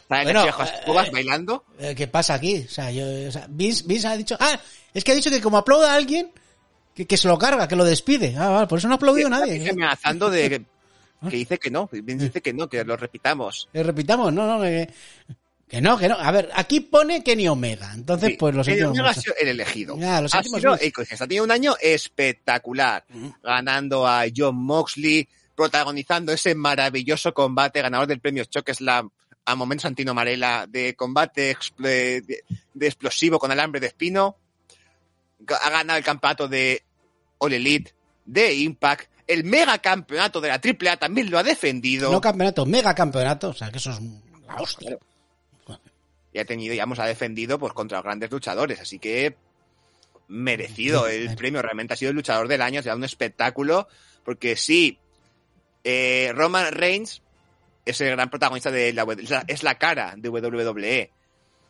[SPEAKER 1] ¿Sabes
[SPEAKER 2] Bueno,
[SPEAKER 1] cubas bailando?
[SPEAKER 2] Eh, ¿Qué pasa aquí? O sea, yo, o sea, Vince, Vince ha dicho... Ah, es que ha dicho que como aplauda a alguien, que, que se lo carga, que lo despide. Ah, vale, por eso no ha aplaudido nadie.
[SPEAKER 1] Está amenazando de que, que dice que no, dice que no, que lo repitamos.
[SPEAKER 2] Eh, repitamos, no, no, que, que no, que no. A ver, aquí pone Kenny Omega. Entonces,
[SPEAKER 1] Sí,
[SPEAKER 2] pues lo sentimos
[SPEAKER 1] Omega ha
[SPEAKER 2] mucho.
[SPEAKER 1] sido el elegido.
[SPEAKER 2] Ya, lo
[SPEAKER 1] ha sido que ha tenido un año espectacular, ganando a John Moxley, protagonizando ese maravilloso combate, ganador del premio Chokeslam a momentos Santino Marella, de combate de explosivo con alambre de espino. Ha ganado el campeonato de All Elite, de Impact, el mega campeonato de la AAA también lo ha defendido.
[SPEAKER 2] No campeonato, mega campeonato. O sea, que eso es la hostia.
[SPEAKER 1] y ha tenido, digamos, ha defendido pues contra los grandes luchadores, así que merecido el premio, realmente ha sido el luchador del año, ha sido un espectáculo, porque sí, eh, Roman Reigns es el gran protagonista de la- es la cara de WWE,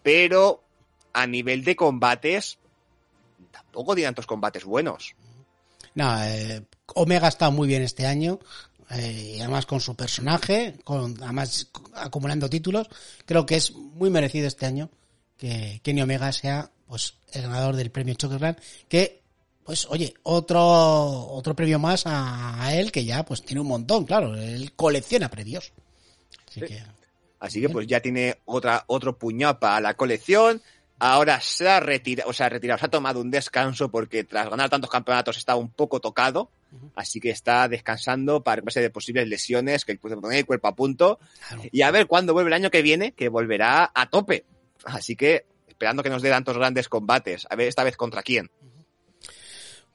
[SPEAKER 1] pero a nivel de combates tampoco tiene tantos combates buenos.
[SPEAKER 2] No, eh, Omega está muy bien este año. eh, y además con su personaje, con, además acumulando títulos, creo que es muy merecido este año que Kenny Omega sea pues el ganador del premio Chokerland, que pues oye, otro otro premio más a, a él que ya pues tiene un montón, claro, él colecciona premios. Así que
[SPEAKER 1] Así que pues ya tiene otra, otro puñado para la colección. Ahora se ha retirado, o sea, ha retirado, se ha tomado un descanso porque tras ganar tantos campeonatos está un poco tocado. Así que está descansando para recuperarse de posibles lesiones, que poner el cuerpo a punto. Y a ver cuándo vuelve el año que viene, que volverá a tope. Así que esperando que nos dé tantos grandes combates. A ver esta vez contra quién.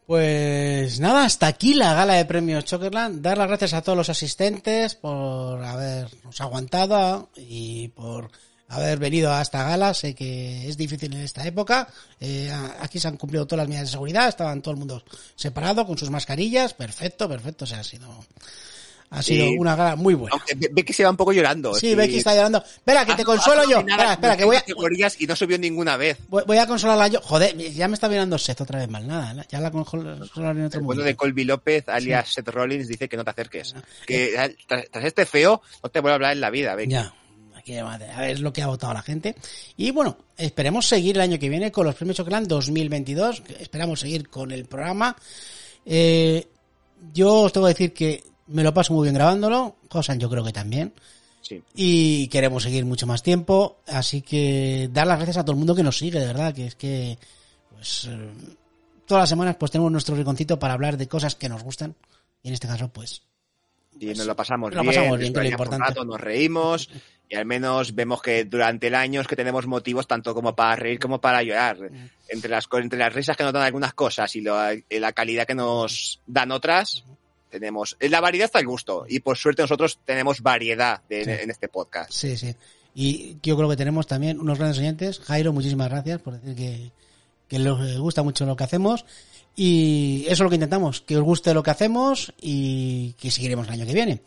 [SPEAKER 2] Pues nada, hasta aquí la gala de premios Chokerland. Dar las gracias a todos los asistentes por habernos aguantado y por haber venido a esta gala. Sé que es difícil en esta época. Eh, aquí se han cumplido todas las medidas de seguridad. Estaban todo el mundo separado con sus mascarillas. Perfecto, perfecto. O sea, ha sido, ha sido
[SPEAKER 1] Sí.
[SPEAKER 2] una gala muy buena.
[SPEAKER 1] Aunque Becky se va un poco llorando.
[SPEAKER 2] Sí, Becky está llorando. Espera, que te consuelo yo. Espera, espera, que voy a,
[SPEAKER 1] categorías y no subió ninguna vez.
[SPEAKER 2] voy, voy a consolarla yo. Joder, ya me está mirando Seth otra vez mal. Nada, ya la consolaré en otro momento.
[SPEAKER 1] de Colby López, alias Seth Rollins, dice que no te acerques. Que eh, tras, tras este feo, no te vuelvo a hablar en la vida, Becky.
[SPEAKER 2] Ya. A ver lo que ha votado la gente. Y bueno, esperemos seguir el año que viene con los premios Chocolán 2022. Esperamos seguir con el programa. Eh, yo os tengo que decir que me lo paso muy bien grabándolo. Josan, yo creo que también.
[SPEAKER 1] Sí.
[SPEAKER 2] Y queremos seguir mucho más tiempo. Así que dar las gracias a todo el mundo que nos sigue, de verdad. Que es que, pues, eh, todas las semanas pues tenemos nuestro rinconcito para hablar de cosas que nos gustan. Y en este caso, pues,
[SPEAKER 1] Y nos lo pasamos bien,
[SPEAKER 2] pasamos bien, que lo
[SPEAKER 1] un
[SPEAKER 2] importante.
[SPEAKER 1] rato, nos reímos y al menos vemos que durante el año es que tenemos motivos tanto como para reír como para llorar. Entre las, entre las risas que nos dan algunas cosas y lo- la calidad que nos dan otras, tenemos... En la variedad está el gusto y por suerte nosotros tenemos variedad de-
[SPEAKER 2] Sí.
[SPEAKER 1] en este podcast.
[SPEAKER 2] Sí, sí. Y yo creo que tenemos también unos grandes oyentes. Jairo, muchísimas gracias por decir que, que les gusta mucho lo que hacemos. Y eso es lo que intentamos, que os guste lo que hacemos y que seguiremos el año que viene.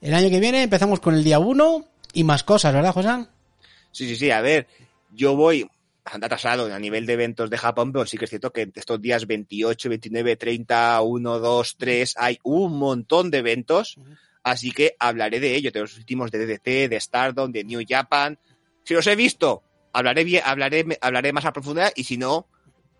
[SPEAKER 2] El año que viene empezamos con el día 1 y más cosas, ¿verdad, José?
[SPEAKER 1] Sí, sí, sí, a ver, yo voy bastante atrasado a nivel de eventos de Japón, pero sí que es cierto que estos días 28, 29, 30, 1, 2, 3, hay un montón de eventos, así que hablaré de ello, de los últimos de DDT, de Stardom, de New Japan. Si los he visto, hablaré hablaré, hablaré más a profundidad y si no,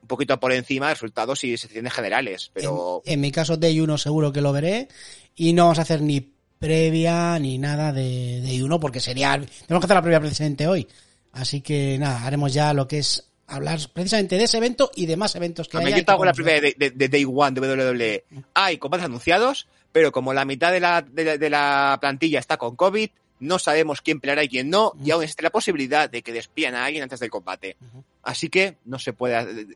[SPEAKER 1] un poquito por encima de resultados y secciones generales, pero
[SPEAKER 2] En mi caso, Day 1 seguro que lo veré. Y no vamos a hacer ni previa ni nada de Day 1 porque sería... Tenemos que hacer la previa precisamente hoy. Así que nada, haremos ya lo que es hablar precisamente de ese evento y de más eventos que
[SPEAKER 1] A mí
[SPEAKER 2] haya.
[SPEAKER 1] yo te hago la primera de, de- de Day One de WWE. Hay combates anunciados, pero como la mitad de la, de, la- de la plantilla está con COVID, no sabemos quién peleará y quién no, y aún existe la posibilidad de que despidan a alguien antes del combate. Así que no se puede.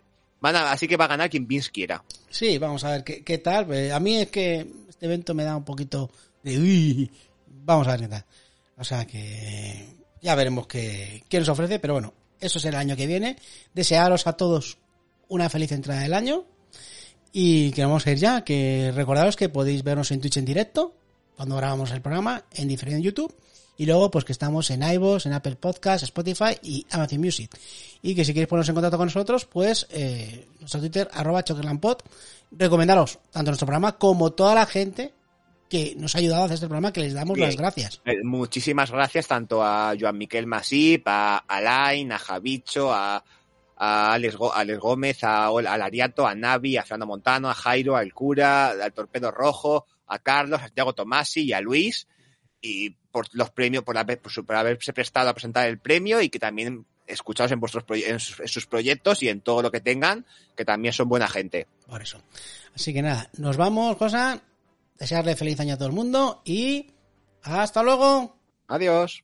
[SPEAKER 1] Así que va a ganar quien Vince quiera.
[SPEAKER 2] Sí, vamos a ver qué, tal. Eh, A mí es que este evento me da un poquito de... vamos a ver qué tal. O sea que ya veremos qué, qué nos ofrece, pero bueno, eso será el año que viene. Desearos a todos una feliz entrada del año y que vamos a ir ya, que recordaros que podéis vernos en Twitch en directo cuando grabamos el programa, en diferido en YouTube y luego pues que estamos en iVoox, en Apple Podcasts, Spotify y Amazon Music. Y que si queréis poneros en contacto con nosotros, pues eh, nuestro Twitter, arroba chokerlandpod. Recomendaros tanto nuestro programa como toda la gente que nos ha ayudado a hacer este programa, que les damos
[SPEAKER 1] Bien.
[SPEAKER 2] las gracias.
[SPEAKER 1] Eh, Muchísimas gracias tanto a Joan Miquel Masip, a Alain, a Javicho, a, a Alex, Go- Alex Gómez, a, a Lariato, a Navi, a Fernando Montano, a Jairo, al Cura, al Torpedo Rojo, a Carlos, a Santiago Tomasi y a Luis. Y por los premios, por, haber, por, su- por haberse prestado a presentar el premio y que también escuchados en vuestros proye- en sus, en sus proyectos y en todo lo que tengan, que también son buena gente.
[SPEAKER 2] Por eso. Así que nada, nos vamos, cosa. Desearle feliz año a todo el mundo y hasta luego.
[SPEAKER 1] Adiós.